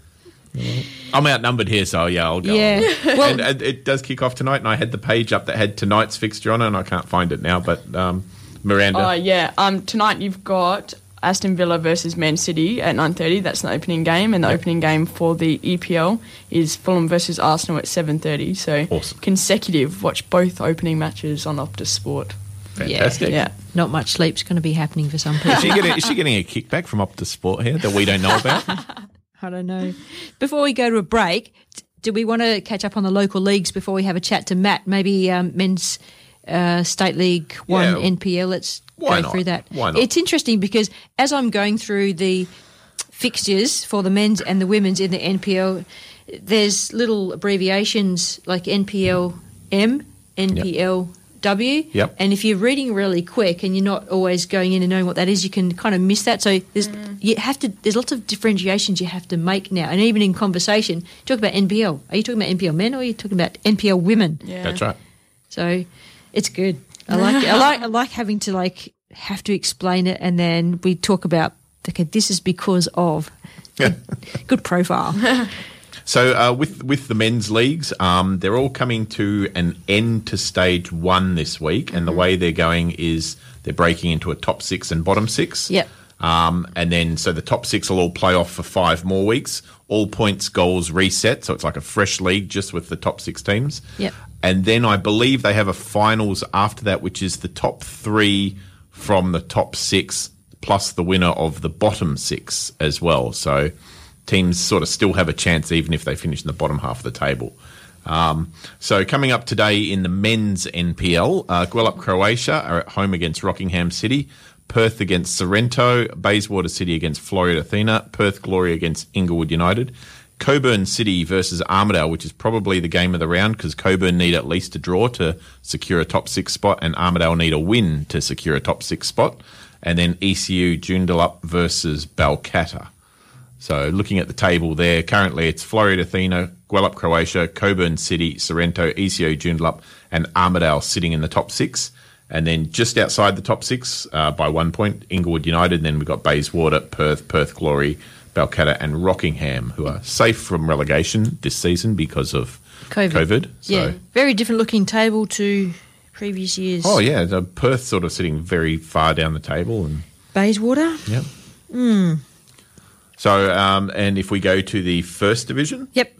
I'm outnumbered here, so yeah, I'll go. Yeah. on. <laughs> Well- and, and it does kick off tonight, and I had the page up that had tonight's fixture on it, and I can't find it now. But um, Miranda, Oh yeah. Um, tonight you've got Aston Villa versus Man City at nine thirty. That's the opening game, and the opening game for the EPL is Fulham versus Arsenal at seven thirty. So consecutive. Watch both opening matches on Optus Sport. Fantastic. Yeah. Not much sleep's going to be happening for some people. is she getting is she getting a kickback from Optus Sport here that we don't know about? <laughs> I don't know. Before we go to a break, do we want to catch up on the local leagues before we have a chat to Matt? Maybe um, men's uh, state league one Yeah. NPL. Let's Why go not? through that. Why not? It's interesting because as I'm going through the fixtures for the men's and the women's in the NPL, there's little abbreviations like NPL M, NPL W. Yep. And if you're reading really quick and you're not always going in and knowing what that is, you can kind of miss that. So there's mm. you have to there's lots of differentiations you have to make now. And even in conversation, talk about NPL. Are you talking about NPL men or are you talking about NPL women? Yeah. That's right. So it's good. I like I <laughs> like I like having to like have to explain it and then we talk about okay, this is because of <laughs> good profile. So uh, with with the men's leagues, um, they're all coming to an end to stage one this week, and the way they're going is they're breaking into a top six and bottom six. Yep. Um, and then so the top six will all play off for five more weeks. All points goals reset, so it's like a fresh league just with the top six teams. Yep. And then I believe they have a finals after that, which is the top three from the top six plus the winner of the bottom six as well. So teams sort of still have a chance even if they finish in the bottom half of the table. Um, so coming up today in the men's NPL, uh, Croatia are at home against Rockingham City. Perth against Sorrento, Bayswater City against Floreat Athena, Perth Glory against Inglewood United, Cockburn City versus Armadale, which is probably the game of the round because Cockburn need at least a draw to secure a top six spot, and Armadale need a win to secure a top six spot. And then ECU Joondalup versus Balcatta. So looking at the table there, currently it's Floreat Athena, Gwelup Croatia, Cockburn City, Sorrento, ECU Joondalup, and Armadale sitting in the top six. And then just outside the top six uh, by one point, Inglewood United. And then we've got Bayswater, Perth, Perth Glory, Balcatta, and Rockingham, who are safe from relegation this season because of COVID. COVID. So, yeah. Very different looking table to previous years. oh yeah, the Perth sort of sitting very far down the table, and Bayswater? Yep. Mm. so um, and if we go to the first division, Yep.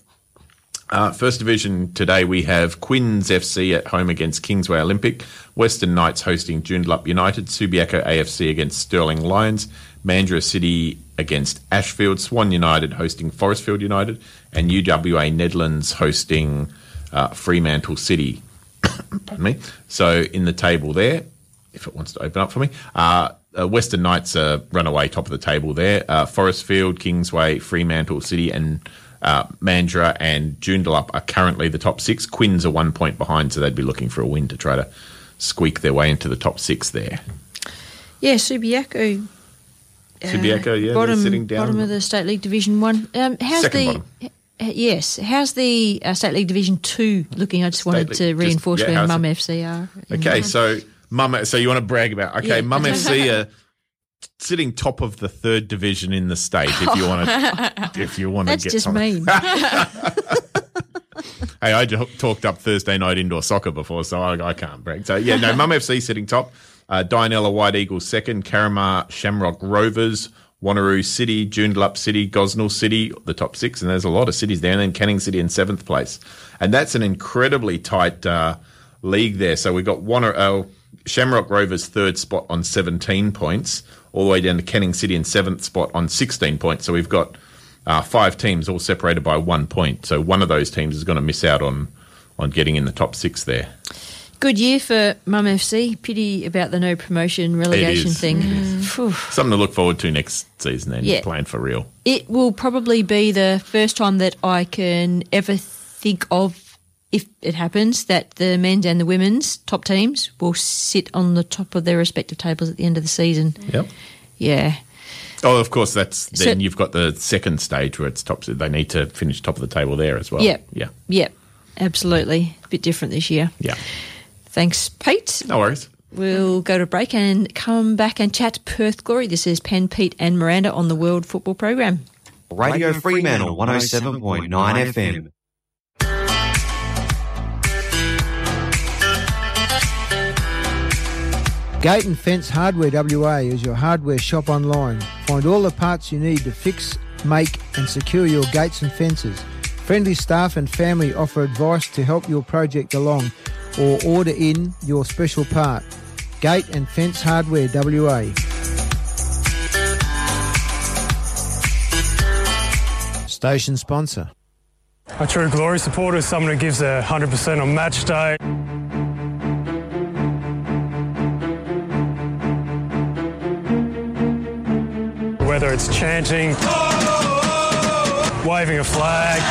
Uh, first division today we have Quinns FC at home against Kingsway Olympic, Western Knights hosting Joondalup United, Subiaco AFC against Stirling Lions, Mandurah City against Ashfield, Swan United hosting Forestfield United, and UWA Netherlands hosting uh, Fremantle City. <coughs> Pardon me. So in the table there, if it wants to open up for me, uh, uh, Western Knights are runaway top of the table there. Uh, Forestfield, Kingsway, Fremantle City, and uh, Mandurah and Joondalup are currently the top six. Quinns are one point behind, so they'd be looking for a win to try to squeak their way into the top six there. Yeah, Subiaco. uh, Subiaco, yeah, bottom, sitting down. Bottom of the State League Division One. Um, how's Second the bottom. yes? How's the uh, State League Division Two looking? I just wanted League- to just- reinforce yeah, where how's Mum it? FC are. Okay, so Mum, so you want to brag about? Okay, Yeah. Mum FC are sitting top of the third division in the state. If you want to, <laughs> if you want to That's get just something. mean. <laughs> Hey, I talked up Thursday night indoor soccer before, so I, I can't brag. So yeah, no, <laughs> Mum FC sitting top. Uh, Dianella White Eagles second. Carramar Shamrock Rovers. Wanneroo City, Joondalup City, Gosnells City, the top six, and there's a lot of cities there, and then Canning City in seventh place. And that's an incredibly tight uh, league there. So we've got Wanner, uh, Shamrock Rovers third spot on 17 points, all the way down to Canning City in seventh spot on 16 points. So we've got uh, five teams all separated by one point. So one of those teams is going to miss out on on getting in the top six there. Good year for Mum FC. Pity about the no promotion relegation thing. Phew. Something to look forward to next season then, Yeah. playing for real. It will probably be the first time that I can ever think of, if it happens, that the men's and the women's top teams will sit on the top of their respective tables at the end of the season. Yep. Yeah. Oh, of course, that's So- then you've got the second stage where it's top. They need to finish top of the table there as well. Yep. Yeah. Yep. Absolutely. A bit different this year. Yeah. Thanks, Pete. No worries. We'll go to break and come back and chat Perth Glory. This is Penn, Pete, and Miranda on the World Football Program. Radio Fremantle 107.9 FM. Gate and Fence Hardware WA is your hardware shop online. Find all the parts you need to fix, make, and secure your gates and fences. Friendly staff and family offer advice to help your project along or order in your special part. Gate and Fence Hardware WA. Station sponsor. A true glory supporter is someone who gives a 100% on match day. Whether it's chanting, waving a flag,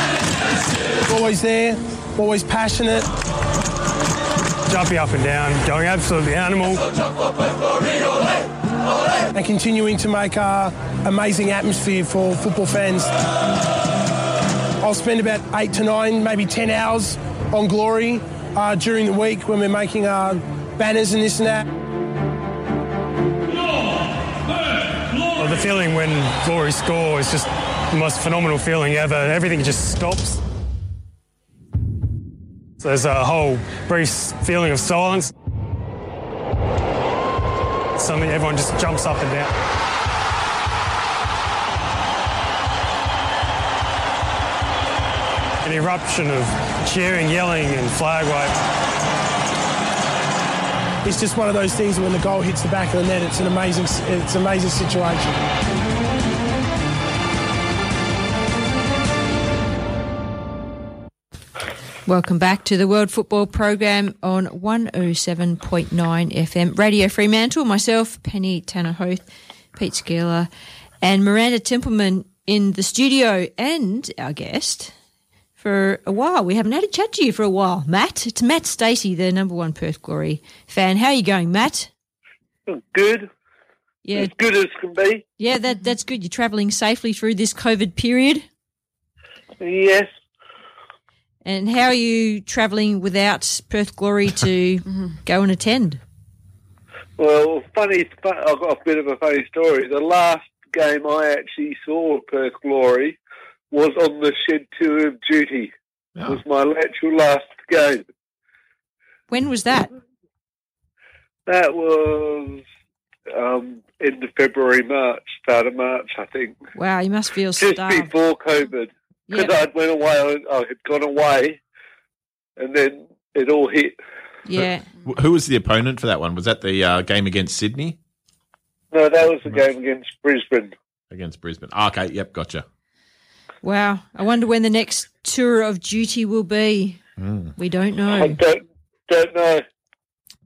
Always there, always passionate. jumping up and down, going absolutely animal. and continuing to make uh, amazing atmosphere for football fans. I'll spend about eight to nine, maybe ten hours on Glory uh, during the week when we're making our banners and this and that. Feeling when Glory score is just the most phenomenal feeling ever. Everything just stops. So there's a whole brief feeling of silence. Suddenly everyone just jumps up and down. An eruption of cheering, yelling, and flag wave. It's just one of those things when the goal hits the back of the net, it's an amazing, it's an amazing situation. Welcome back to the World Football Program on 107.9 FM. Radio Fremantle, myself, Penny Tanner Hoath, Pete Szkiela, and Miranda Templeman in the studio, and our guest for a while. We haven't had a chat to you for a while. Matt, it's Matt Stacey, the number one Perth Glory fan. How are you going, Matt? Good. Yeah. As good as can be. Yeah, that that's good. You're travelling safely through this COVID period. Yes. And how are you travelling without Perth Glory to <coughs> go and attend? Well, funny. I've got a bit of a funny story. The last game I actually saw Perth Glory was on the shed tour of duty. It was my actual last game. When was that? That was um, end of February, March, start of March, I think. Wow, you must feel Just starved. before COVID, because Yeah. I'd went away. I had gone away, and then it all hit. Yeah. Wh- Who was the opponent for that one? Was that the uh, game against Sydney? No, that was the game against Brisbane. Against Brisbane. Ah, okay, yep, gotcha. Wow. I wonder when the next tour of duty will be. Mm. We don't know. I don't don't know.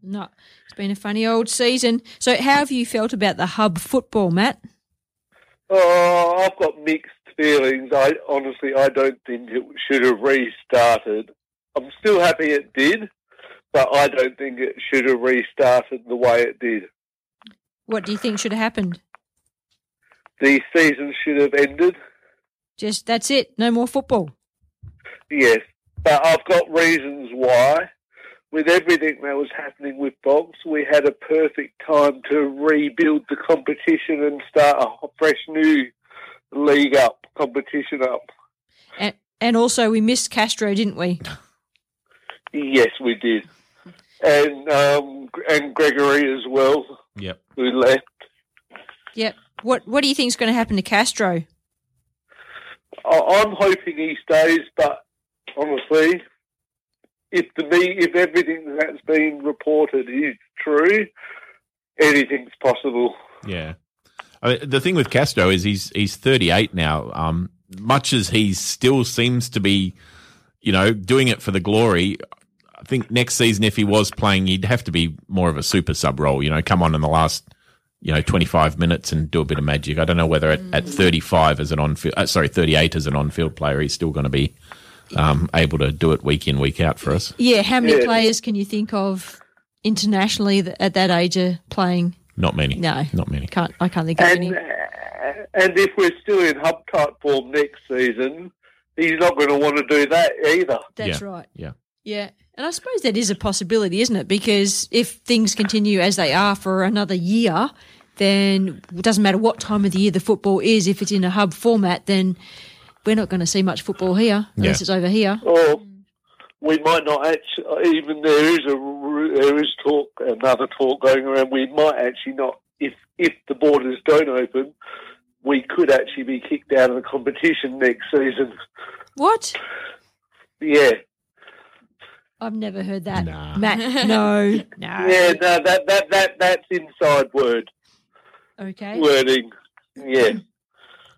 No. It's been a funny old season. So, how have you felt about the hub football, Matt? Oh, I've got mixed feelings. I honestly, I don't think it should have restarted. I'm still happy it did, but I don't think it should have restarted the way it did. What do you think should have happened? The season should have ended. Just that's it. No more football. Yes, but I've got reasons why. With everything that was happening with Fox, we had a perfect time to rebuild the competition and start a fresh new league up, competition up. And, and also, we missed Castro, didn't we? Yes, we did, and um, and Gregory as well, Yep. who left. Yep. What What do you think is going to happen to Castro? I, I'm hoping he stays, but honestly, if the if everything that's been reported is true, anything's possible. Yeah. I mean, the thing with Castro is he's he's 38 now. Um, much as he still seems to be, you know, doing it for the glory. I think next season, if he was playing, he'd have to be more of a super sub role. You know, come on in the last, you know, 25 minutes and do a bit of magic. I don't know whether at, at 35 as an on field, uh, sorry, 38 as an on field player, he's still going to be um, able to do it week in week out for us. Yeah. How many Yeah. players can you think of internationally that at that age are playing? Not many. No. Not many. Can't I can't think of And any. uh, and if we're still in hub type form next season, he's not going to want to do that either. That's right. Yeah. Yeah. And I suppose that is a possibility, isn't it? Because if things continue as they are for another year, then it doesn't matter what time of the year the football is. If it's in a hub format, then we're not going to see much football here unless Yeah. it's over here. Or we might not actually. Even there is a there is talk, another talk going around. We might actually not. If if the borders don't open, we could actually be kicked out of the competition next season. What? Yeah, I've never heard that. Matt, <laughs> no. No. yeah. No, that that that that's inside word Okay. wording. Yeah.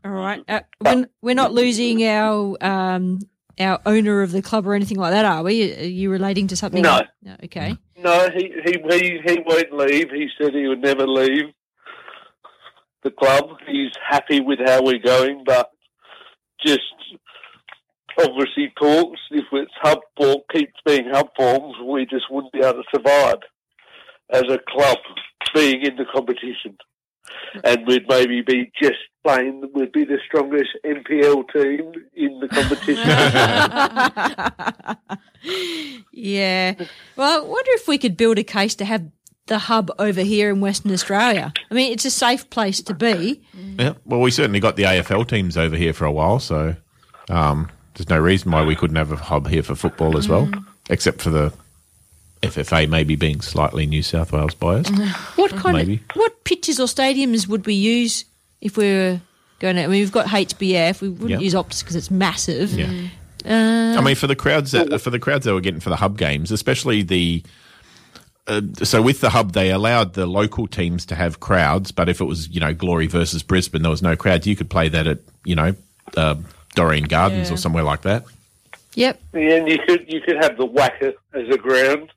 All right. Uh, we're, we're not losing our um, our owner of the club or anything like that, are we? Are you relating to something? No. no. Okay. No, he, he he he won't leave. He said he would never leave the club. He's happy with how we're going, but just obviously talks. If it's hub form, keeps being hub forms, we just wouldn't be able to survive as a club being in the competition. And we'd maybe be just playing, we'd be the strongest NPL team in the competition. <laughs> Yeah. Well, I wonder if we could build a case to have the hub over here in Western Australia. I mean, it's a safe place to be. Yeah. Well, we certainly got the AFL teams over here for a while, so um, there's no reason why we couldn't have a hub here for football as well, except for the FFA maybe being slightly New South Wales biased. <laughs> What kind Maybe. of what pitches or stadiums would we use if we were going to? I mean, we've got HBF. We wouldn't Yeah. use Optus because it's massive. Yeah. Uh, I mean, for the crowds that for the crowds that were getting for the hub games, especially the. Uh, so with the hub, they allowed the local teams to have crowds, but if it was you know Glory versus Brisbane, there was no crowds. You could play that at you know uh, Dorrien Gardens Yeah. or somewhere like that. Yep. And you could you could have the WACA as a ground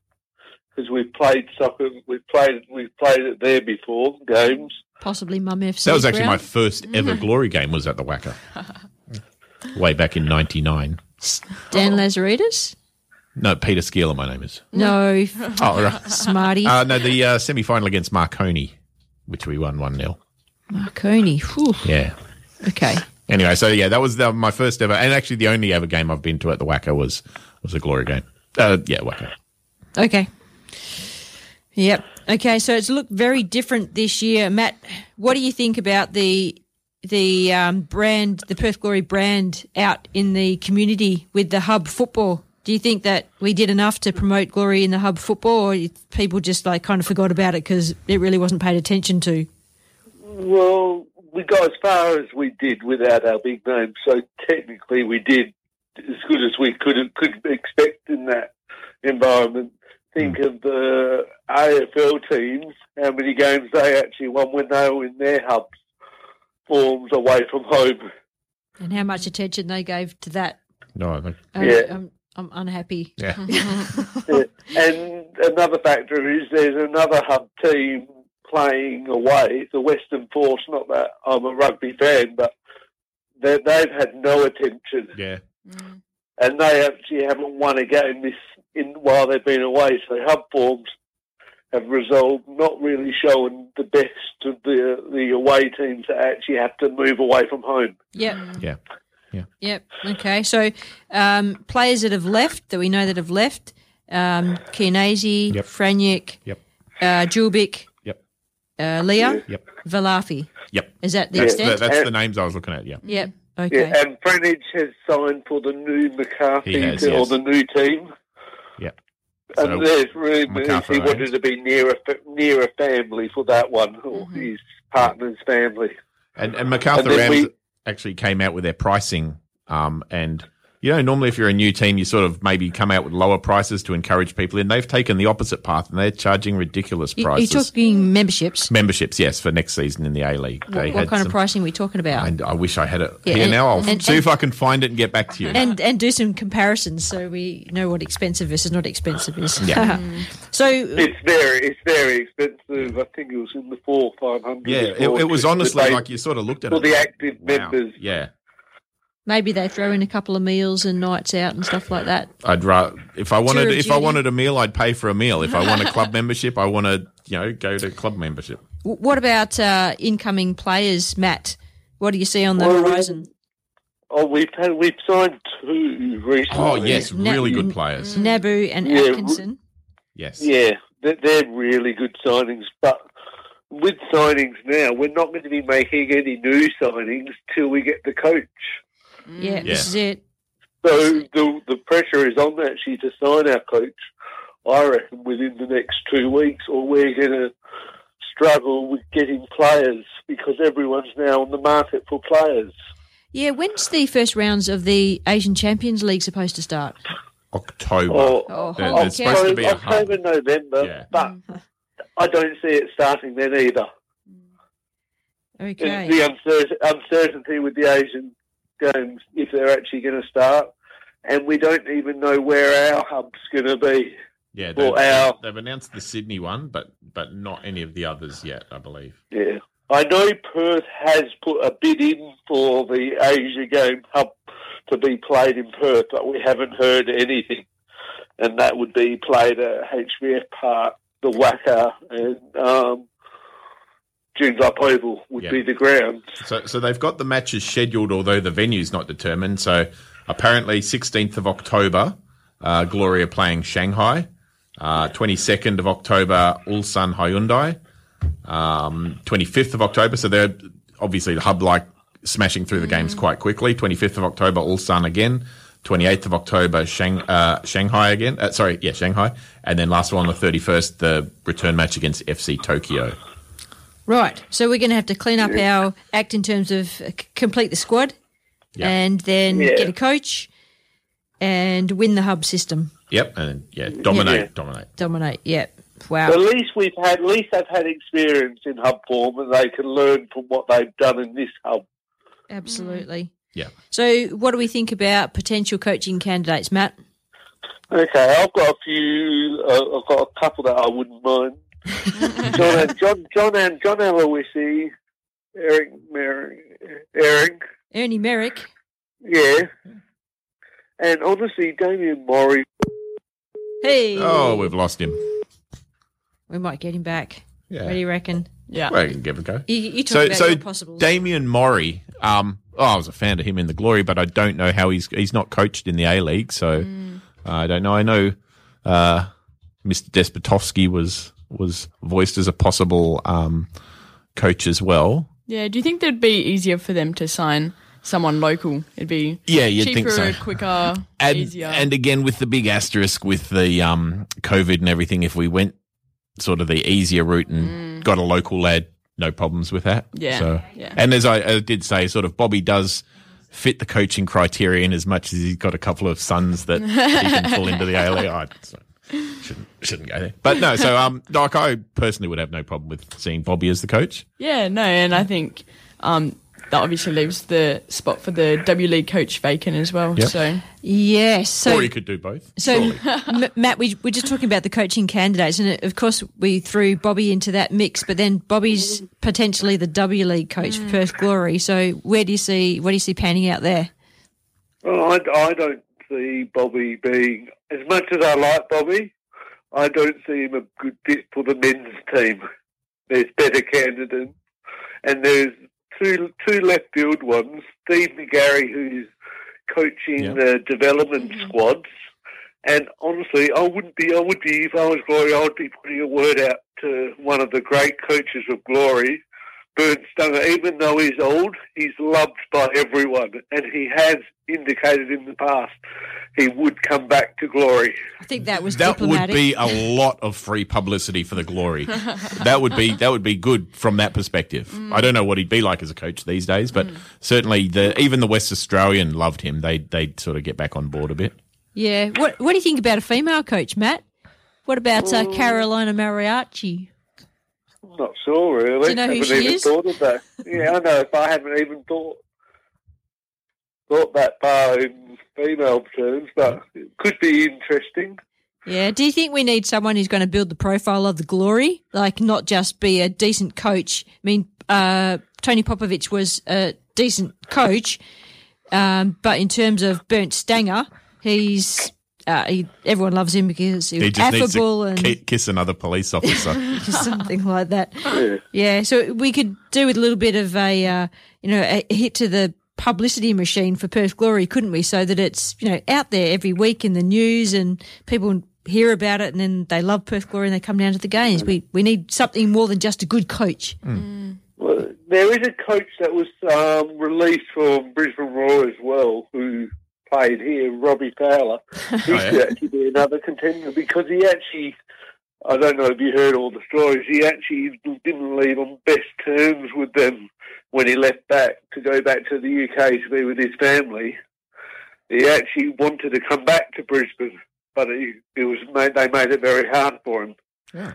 because we've played soccer. We've played we've played it there before games. possibly Mum FC. That was actually my first <laughs> ever Glory game. Was at the WACA, <laughs> way back in '99. Stan Lazaridis. No, Peter Szkiela, my name is. No. <laughs> Oh, right. Smarty. Uh, no, the uh, semi final against Marconi, which we won 1 0. Marconi. Whew. Yeah. Okay. Anyway, so yeah, that was the, my first ever, and actually the only ever game I've been to at the WACA was was a Glory game. Uh, yeah, WACA. Okay. Yep. Okay, so it's looked very different this year. Matt, what do you think about the the um, brand, the Perth Glory brand out in the community with the hub football? Do you think that we did enough to promote Glory in the hub football, or people just like kind of forgot about it because it really wasn't paid attention to? Well, we got as far as we did without our big name, so technically we did as good as we could could expect in that environment. Think of the AFL teams, how many games they actually won when they were in their hubs forms away from home. And how much attention they gave to that? No, I think. Um, Yeah. I'm, I'm unhappy. Yeah. <laughs> <laughs> Yeah. and another factor is there's another hub team playing away, the Western Force. Not that I'm a rugby fan, but they- they've had no attention, Yeah. and they actually haven't won a game this in while they've been away. So hub forms have resolved not really showing the best of the the away teams that actually have to move away from home. Yep. Yeah. Yeah. Yep. Okay. So um, players that have left, that we know that have left, um, Chianese, Yep. Franjic, Yep. uh, Julbic, Yep. Uh, Leah, Yep. Valafi. Yep. Is that the That's, the, extent? that's the names I was looking at, yeah. Yep. Okay. Yeah, and Franjic has signed for the new Macarthur He has, or yes. the new team. Yeah. So, and there's room. MacArthur he wanted to be near a near a family for that one, or Mm-hmm. his partner's family. And, and MacArthur And then Rams we- actually came out with their pricing. Um, and, you know, normally if you're a new team, you sort of maybe come out with lower prices to encourage people in. They've taken the opposite path and they're charging ridiculous prices. You're prices. talking memberships. Memberships, yes, for next season in the A League. What, what kind of pricing are we talking about? And I wish I had it Yeah, here and- now. I'll and- see and- if I can find it and get back to you. and and do some comparisons so we know what expensive versus not expensive is. Yeah. <laughs> so It's very it's very expensive. I think it was in the four five hundred. yeah, it, it was honestly like you sort of looked at for it. For the active Wow. members. Yeah. Maybe they throw in a couple of meals and nights out and stuff like that. I'd rather if I wanted Tour of if I wanted a meal, I'd pay for a meal. If I want a club <laughs> membership, I want to you know go to club membership. What about uh, incoming players, Matt? What do you see on the Well, horizon? Oh, we've had we've signed two recently. Oh yes, Na- really good n- players. Nabu and Yeah, Atkinson. Yes. Yeah, they're, they're really good signings. But with signings now, we're not going to be making any new signings till we get the coach. Mm. Yeah, this is it. So the the pressure is on actually to sign our coach. I reckon within the next two weeks, or we're going to struggle with getting players because everyone's now on the market for players. Yeah, when's the first rounds of the Asian Champions League supposed to start? October. Or Oh, There- okay. there's supposed to be a. October, November, Yeah. but I don't see it starting then either. Mm. Okay. It's the uncertainty with the Asian games if they're actually going to start, and we don't even know where our hub's going to be. Yeah, they've, our they've announced the Sydney one, but but not any of the others yet, I believe. yeah. I know Perth has put a bid in for the Asia game hub to be played in Perth, but we haven't heard anything, and that would be played at HBF Park, the WACA, and um, Joondalup Oval would Yeah. be the grounds. So so they've got the matches scheduled, although the venue's not determined. So apparently, sixteenth of October, uh, Gloria playing Shanghai. Twenty second of October, Ulsan Hyundai. Twenty fifth of October, so they're obviously the hub like smashing through the games quite quickly. Twenty fifth of October, Ulsan again. 28th of October, Shang, uh, Shanghai again. Uh, sorry, yeah, Shanghai. And then last one on the 31st, the return match against FC Tokyo. Right. So we're going to have to clean up our act in terms of uh, complete the squad Yeah. and then Yeah. get a coach and win the hub system. Yep, and yeah, dominate, Yeah. dominate. Dominate. Yep. Wow. At least we've had, at least they've had experience in hub form, and they can learn from what they've done in this hub. Absolutely. Yeah. So, what do we think about potential coaching candidates, Matt? Okay, I've got a few. Uh, I've got a couple that I wouldn't mind. John, and, John, John, and John Aloisi, Eric, Merrick, Eric, Ernie Merrick. yeah, and honestly, Damian Mori. Hey. Oh, we've lost him. We might get him back. Yeah. What do you reckon? Yeah. Well, you can give it a go. You, you talk so, about so your possibles. Damian Mori. Um, oh, I was a fan of him in the Glory, but I don't know how he's he's not coached in the A League, so Mm. I don't know. I know uh, Mr. Despotovski was was voiced as a possible um, coach as well. Yeah, do you think that'd be easier for them to sign someone local? It'd be Yeah, you'd cheaper, think so. quicker, and, easier. And again, with the big asterisk with the um, COVID and everything, if we went sort of the easier route and got a local lad, no problems with that. Yeah, So, yeah. And as I, I did say, sort of Bobby does fit the coaching criterion as much as he's got a couple of sons that he can pull into the ALE. <laughs> I so shouldn't, shouldn't go there. But no, so um, like I personally would have no problem with seeing Bobby as the coach. yeah, no, and I think um, that obviously leaves the spot for the W League coach vacant as well. Yep. So Yes. So, or he could do both. So. <laughs> M- Matt, we, we're just talking about the coaching candidates, and of course, we threw Bobby into that mix. But then Bobby's potentially the W League coach for Perth Glory. So, where do you see what do you see panning out there? Well, I, I don't see Bobby being as much as I like Bobby. I don't see him a good fit for the men's team. There's better candidates, and there's two two left field ones. Steve McGarry, who's coaching the development mm-hmm. squads, and honestly, I wouldn't be. I would be if I was Glory. I would be putting a word out to one of the great coaches of Glory, Bernd Stange, even though he's old, he's loved by everyone, and he has indicated in the past he would come back to glory. I think that was That diplomatic. would be a lot of free publicity for the glory. that would be that would be good from that perspective. Mm. I don't know what he'd be like as a coach these days, but certainly the even the West Australian loved him. They they sort of get back on board a bit. Yeah. What What do you think about a female coach, Matt? What about uh. Carolina Morace? I'm not sure, really. Do you know who haven't she even is? thought of that. Yeah, I know. If I haven't even thought thought that far in female terms, but it could be interesting. Yeah. Do you think we need someone who's going to build the profile of the glory, like not just be a decent coach? I mean, uh, Tony Popovic was a decent coach, um, but in terms of Bernd Stange, he's uh, he, everyone loves him because he was He just needs affable to and ki- kiss another police officer. <laughs> something like that. Yeah, so we could do with a little bit of a, uh, you know, a hit to the publicity machine for Perth Glory, couldn't we? So that it's, you know, out there every week in the news and people hear about it and then they love Perth Glory and they come down to the games. We we need something more than just a good coach. Well, there is a coach that was um, released from Brisbane Roar as well, who played here, Robbie Fowler. <laughs> He oh, yeah? could actually be another contender because he actually, I don't know if you heard all the stories, he actually didn't leave on best terms with them when he left back to go back to the UK to be with his family. He actually wanted to come back to Brisbane, but he, it was made, they made it very hard for him. Yeah.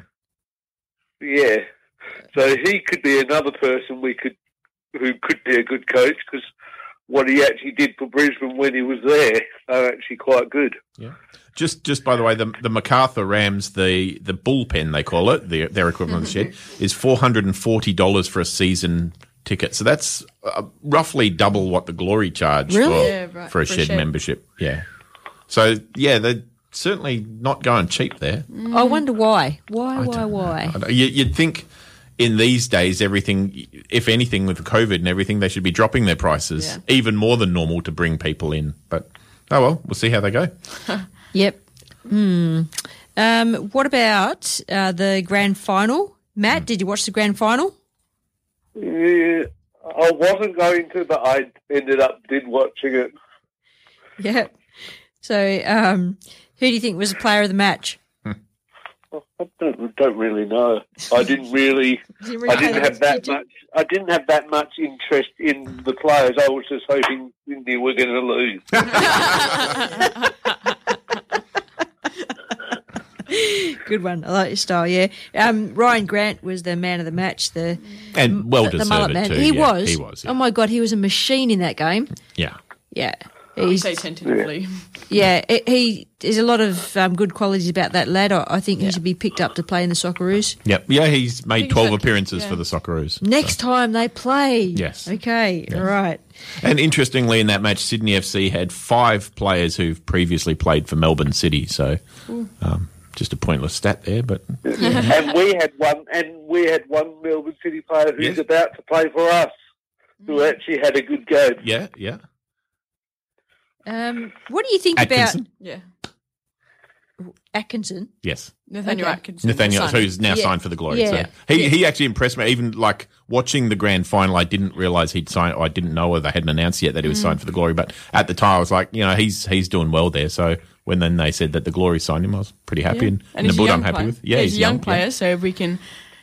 Yeah. So he could be another person we could who could be a good coach because what he actually did for Brisbane when he was there, are actually quite good. Just, just by the way, the the Macarthur Rams, the the bullpen they call it, the, their equivalent of the shed, <laughs> is four hundred and forty dollars for a season ticket. So that's uh, roughly double what the Glory charge Really? for, Yeah, right, for a for a shed, shed. membership. Yeah. So yeah, they're certainly not going cheap there. I wonder why. Why, why, why? You, you'd think in these days, everything, if anything, with COVID and everything, they should be dropping their prices Yeah. even more than normal to bring people in. But oh well, we'll see how they go. <laughs> Yep. Hmm. Um, what about uh, the grand final? Matt, did you watch the grand final? Yeah, I wasn't going to, but I ended up did watching it. <laughs> Yeah. So, um, who do you think was the player of the match? I don't, don't really know. I didn't really. <laughs> Didn't really I didn't have that attention? much. I didn't have that much interest in the players. I was just hoping Sydney were going to lose. <laughs> Good one. I like your style. Yeah. Um, Rhyan Grant was the man of the match. The And well the, the deserved mullet man. too. He yeah, was. He was. Yeah. Oh my god, he was a machine in that game. yeah. Yeah. I He's, say tentatively. <laughs> yeah, it- he there's a lot of um, good qualities about that lad. I, I think he should be picked up to play in the Socceroos. Yep. Yeah, he's made 12 so. appearances Yeah. for the Socceroos. Next time they play. Yes. Okay. All right. And interestingly, in that match, Sydney FC had five players who've previously played for Melbourne City. So um, just a pointless stat there, but <laughs> and we had one, and we had one Melbourne City player who's Yes. about to play for us, who actually had a good game. yeah, yeah. Um, what do you think Atkinson? about Yeah. Atkinson? Yes. Nathaniel Okay. Atkinson. Nathaniel, Son. who's now Yeah. signed for the Glory. Yeah. So he, Yeah. he actually impressed me. Even like watching the grand final, I didn't realise he'd signed. I didn't know or they hadn't announced yet that he was Mm. signed for the Glory. But at the time, I was like, you know, he's he's doing well there. So when then they said that the Glory signed him, I was pretty happy. Yeah. And, And and he's the a boot young I'm happy player. with. Yeah, he's, a young yeah. player, so if we can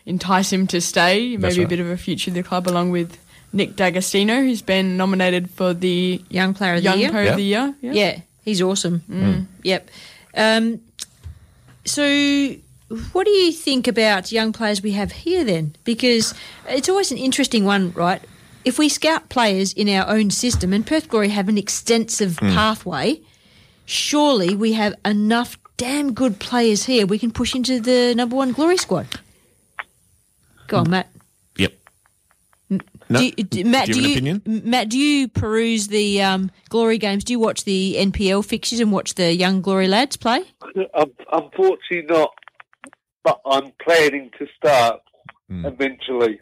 entice him to stay, That's maybe a right. bit of a future of the club, along with Nick D'Agostino, who's been nominated for the Young Player of Young the Year. Player of the Year. Yeah, he's awesome. Mm. Yep. Um, so, what do you think about young players we have here then? Because it's always an interesting one, right? If we scout players in our own system, and Perth Glory have an extensive. Mm. pathway, surely we have enough damn good players here we can push into the number one Glory squad. Go on, Matt. Yep. No? Do you, do, Matt, do do you have you, an? Matt, do you peruse the um, Glory games? Do you watch the NPL fixtures and watch the young Glory lads play? Um, unfortunately, not. But I'm planning to start Hmm. eventually.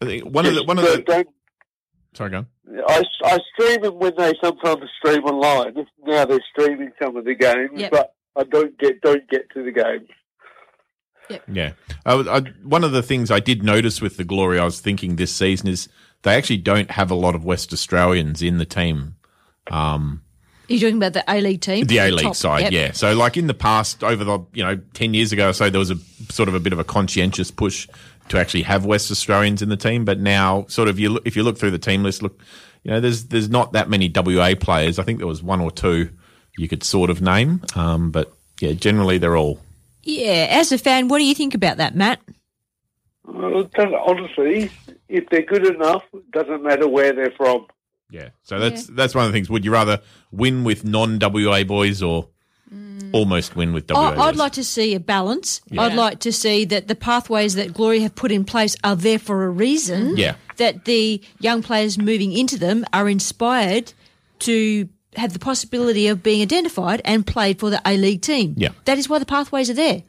I think one of the one of the. Don't- Sorry, go on. I, I stream them when they sometimes stream online. Now they're streaming some of the games, Yep. but I don't get don't get to the games. Yeah. I, I, one of the things I did notice with the Glory, I was thinking this season is they actually don't have a lot of West Australians in the team. Um, You're talking about the A League team? the A League side, yep. yeah. So, like in the past, over the you know ten years ago or so, there was a sort of a bit of a conscientious push to actually have West Australians in the team. But now, sort of, you look, if you look through the team list, look, you know, there's there's not that many WA players. I think there was one or two you could sort of name, um, but yeah, generally they're all Yeah, as a fan, what do you think about that, Matt? Well, honestly, if they're good enough, it doesn't matter where they're from. Yeah. So that's that's one of the things. Would you rather win with non WA boys or mm. almost win with WA? I, I'd like to see a balance. Yeah. I'd like to see that the pathways that Glory have put in place are there for a reason. Yeah. That the young players moving into them are inspired to have the possibility of being identified and played for the A League team. Yeah. That is why the pathways are there.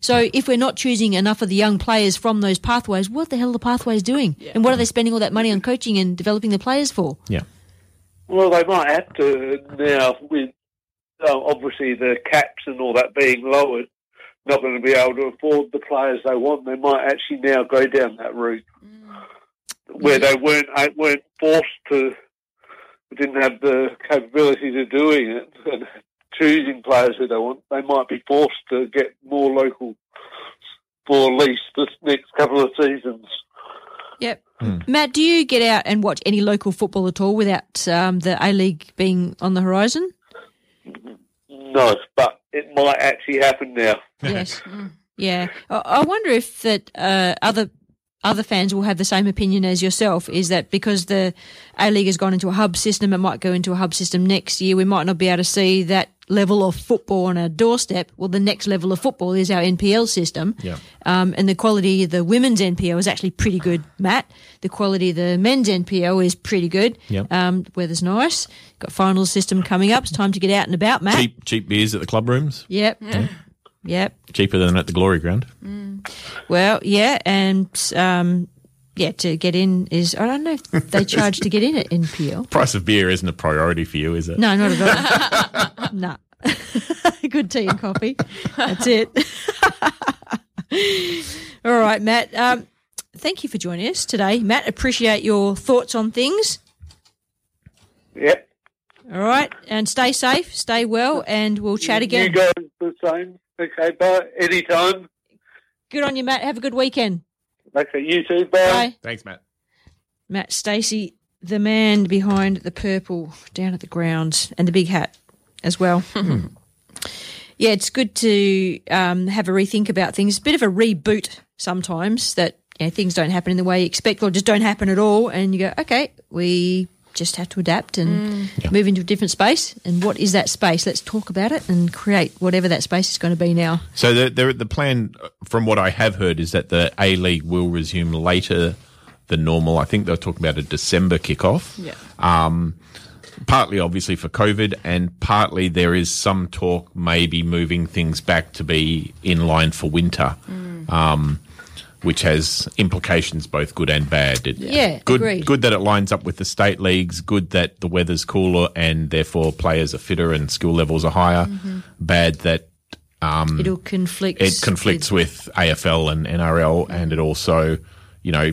So if we're not choosing enough of the young players from those pathways, what the hell are the pathways doing? And what are they spending all that money on coaching and developing the players for? Yeah. Well, they might have to now with uh, obviously the caps and all that being lowered. Not going to be able to afford the players they want. They might actually now go down that route where they weren't weren't forced to, didn't have the capability to doing it and choosing players who they want. They might be forced to get more local for at least the next couple of seasons. Yep. Matt, do you get out and watch any local football at all without um, the A League being on the horizon? No, but it might actually happen now. Yes. <laughs> Yeah. I I wonder if that uh, other other fans will have the same opinion as yourself. Is that because the A League has gone into a hub system, it might go into a hub system next year. We might not be able to see that level of football on our doorstep. Well, the next level of football is our NPL system. Yeah. Um, and the quality of the women's NPL is actually pretty good, Matt. The quality of the men's NPL is pretty good. Yeah. Um, weather's nice. Got finals system coming up. It's time to get out and about, Matt. Cheap cheap beers at the club rooms. Yep. Yep. Cheaper than at the Glory Ground. Well, yeah, and um, yeah, to get in is I don't know if they <laughs> charge to get in at NPL. Price of beer isn't a priority for you, is it? No, not at all. <laughs> no. <laughs> Good tea and coffee. That's it. all right, Matt. Um, thank you for joining us today, Matt. Appreciate your thoughts on things. Yep. All right, and stay safe, stay well, and we'll chat again. You again. guys the same. Okay, bye. Anytime. Good on you, Matt. Have a good weekend. Okay, you too. Bye. Bye. Thanks, Matt. Matt Stacey, the man behind the purple down at the ground and the big hat as well. <laughs> yeah, it's good to um, have a rethink about things. A bit of a reboot sometimes that you know, things don't happen in the way you expect or just don't happen at all. And you go, okay, we just have to adapt and move into a different space. And what is that space? Let's talk about it and create whatever that space is going to be now. So the, the the plan, uh, from what I have heard, is that the A League will resume later than normal. I think they're talking about a December kickoff. Yeah. Um, partly, obviously, for COVID, and partly there is some talk maybe moving things back to be in line for winter. Um, which has implications both good and bad. It- Yeah, good. agreed. Good that it lines up with the state leagues. Good that the weather's cooler and therefore players are fitter and skill levels are higher. Bad that um, It'll conflict. it conflicts with AFL and NRL, and it also, you know,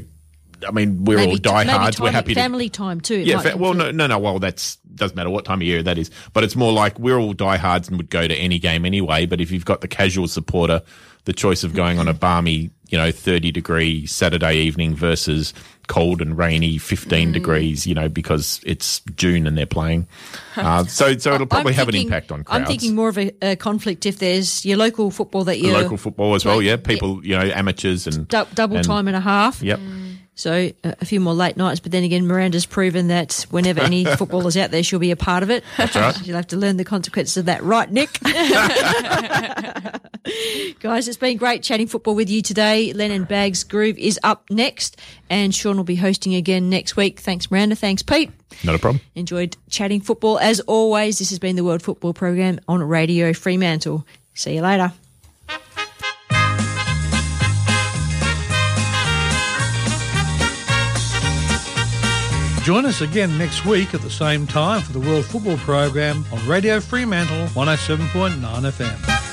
I mean, we're all Maybe- maybe diehards. We're happy to family time too. It yeah, fa- well, no, no, no. Well, that's doesn't matter what time of year that is, but it's more like we're all diehards and would go to any game anyway. But if you've got the casual supporter, the choice of going on a balmy, you know, thirty degree Saturday evening versus cold and rainy Mm. fifteen degrees, you know, because it's June and they're playing. Uh, so, so it'll <laughs> probably I'm have an impact on crowds. I'm thinking more of a, a conflict if there's your local football that you local football as well, yeah. People, you know, amateurs and du- double and- time and a half. Yep. So a few more late nights, but then again, Miranda's proven that whenever any <laughs> footballer's out there, she'll be a part of it. That's right. <laughs> You'll have to learn the consequences of that, right, Nick? <laughs> Guys, it's been great chatting football with you today. Lennon Bags Groove is up next, and Sean will be hosting again next week. Thanks, Miranda. Thanks, Pete. Not a problem. Enjoyed chatting football as always. This has been the World Football Program on Radio Fremantle. See you later. Join us again next week at the same time for the World Football Program on Radio Fremantle 107.9 FM.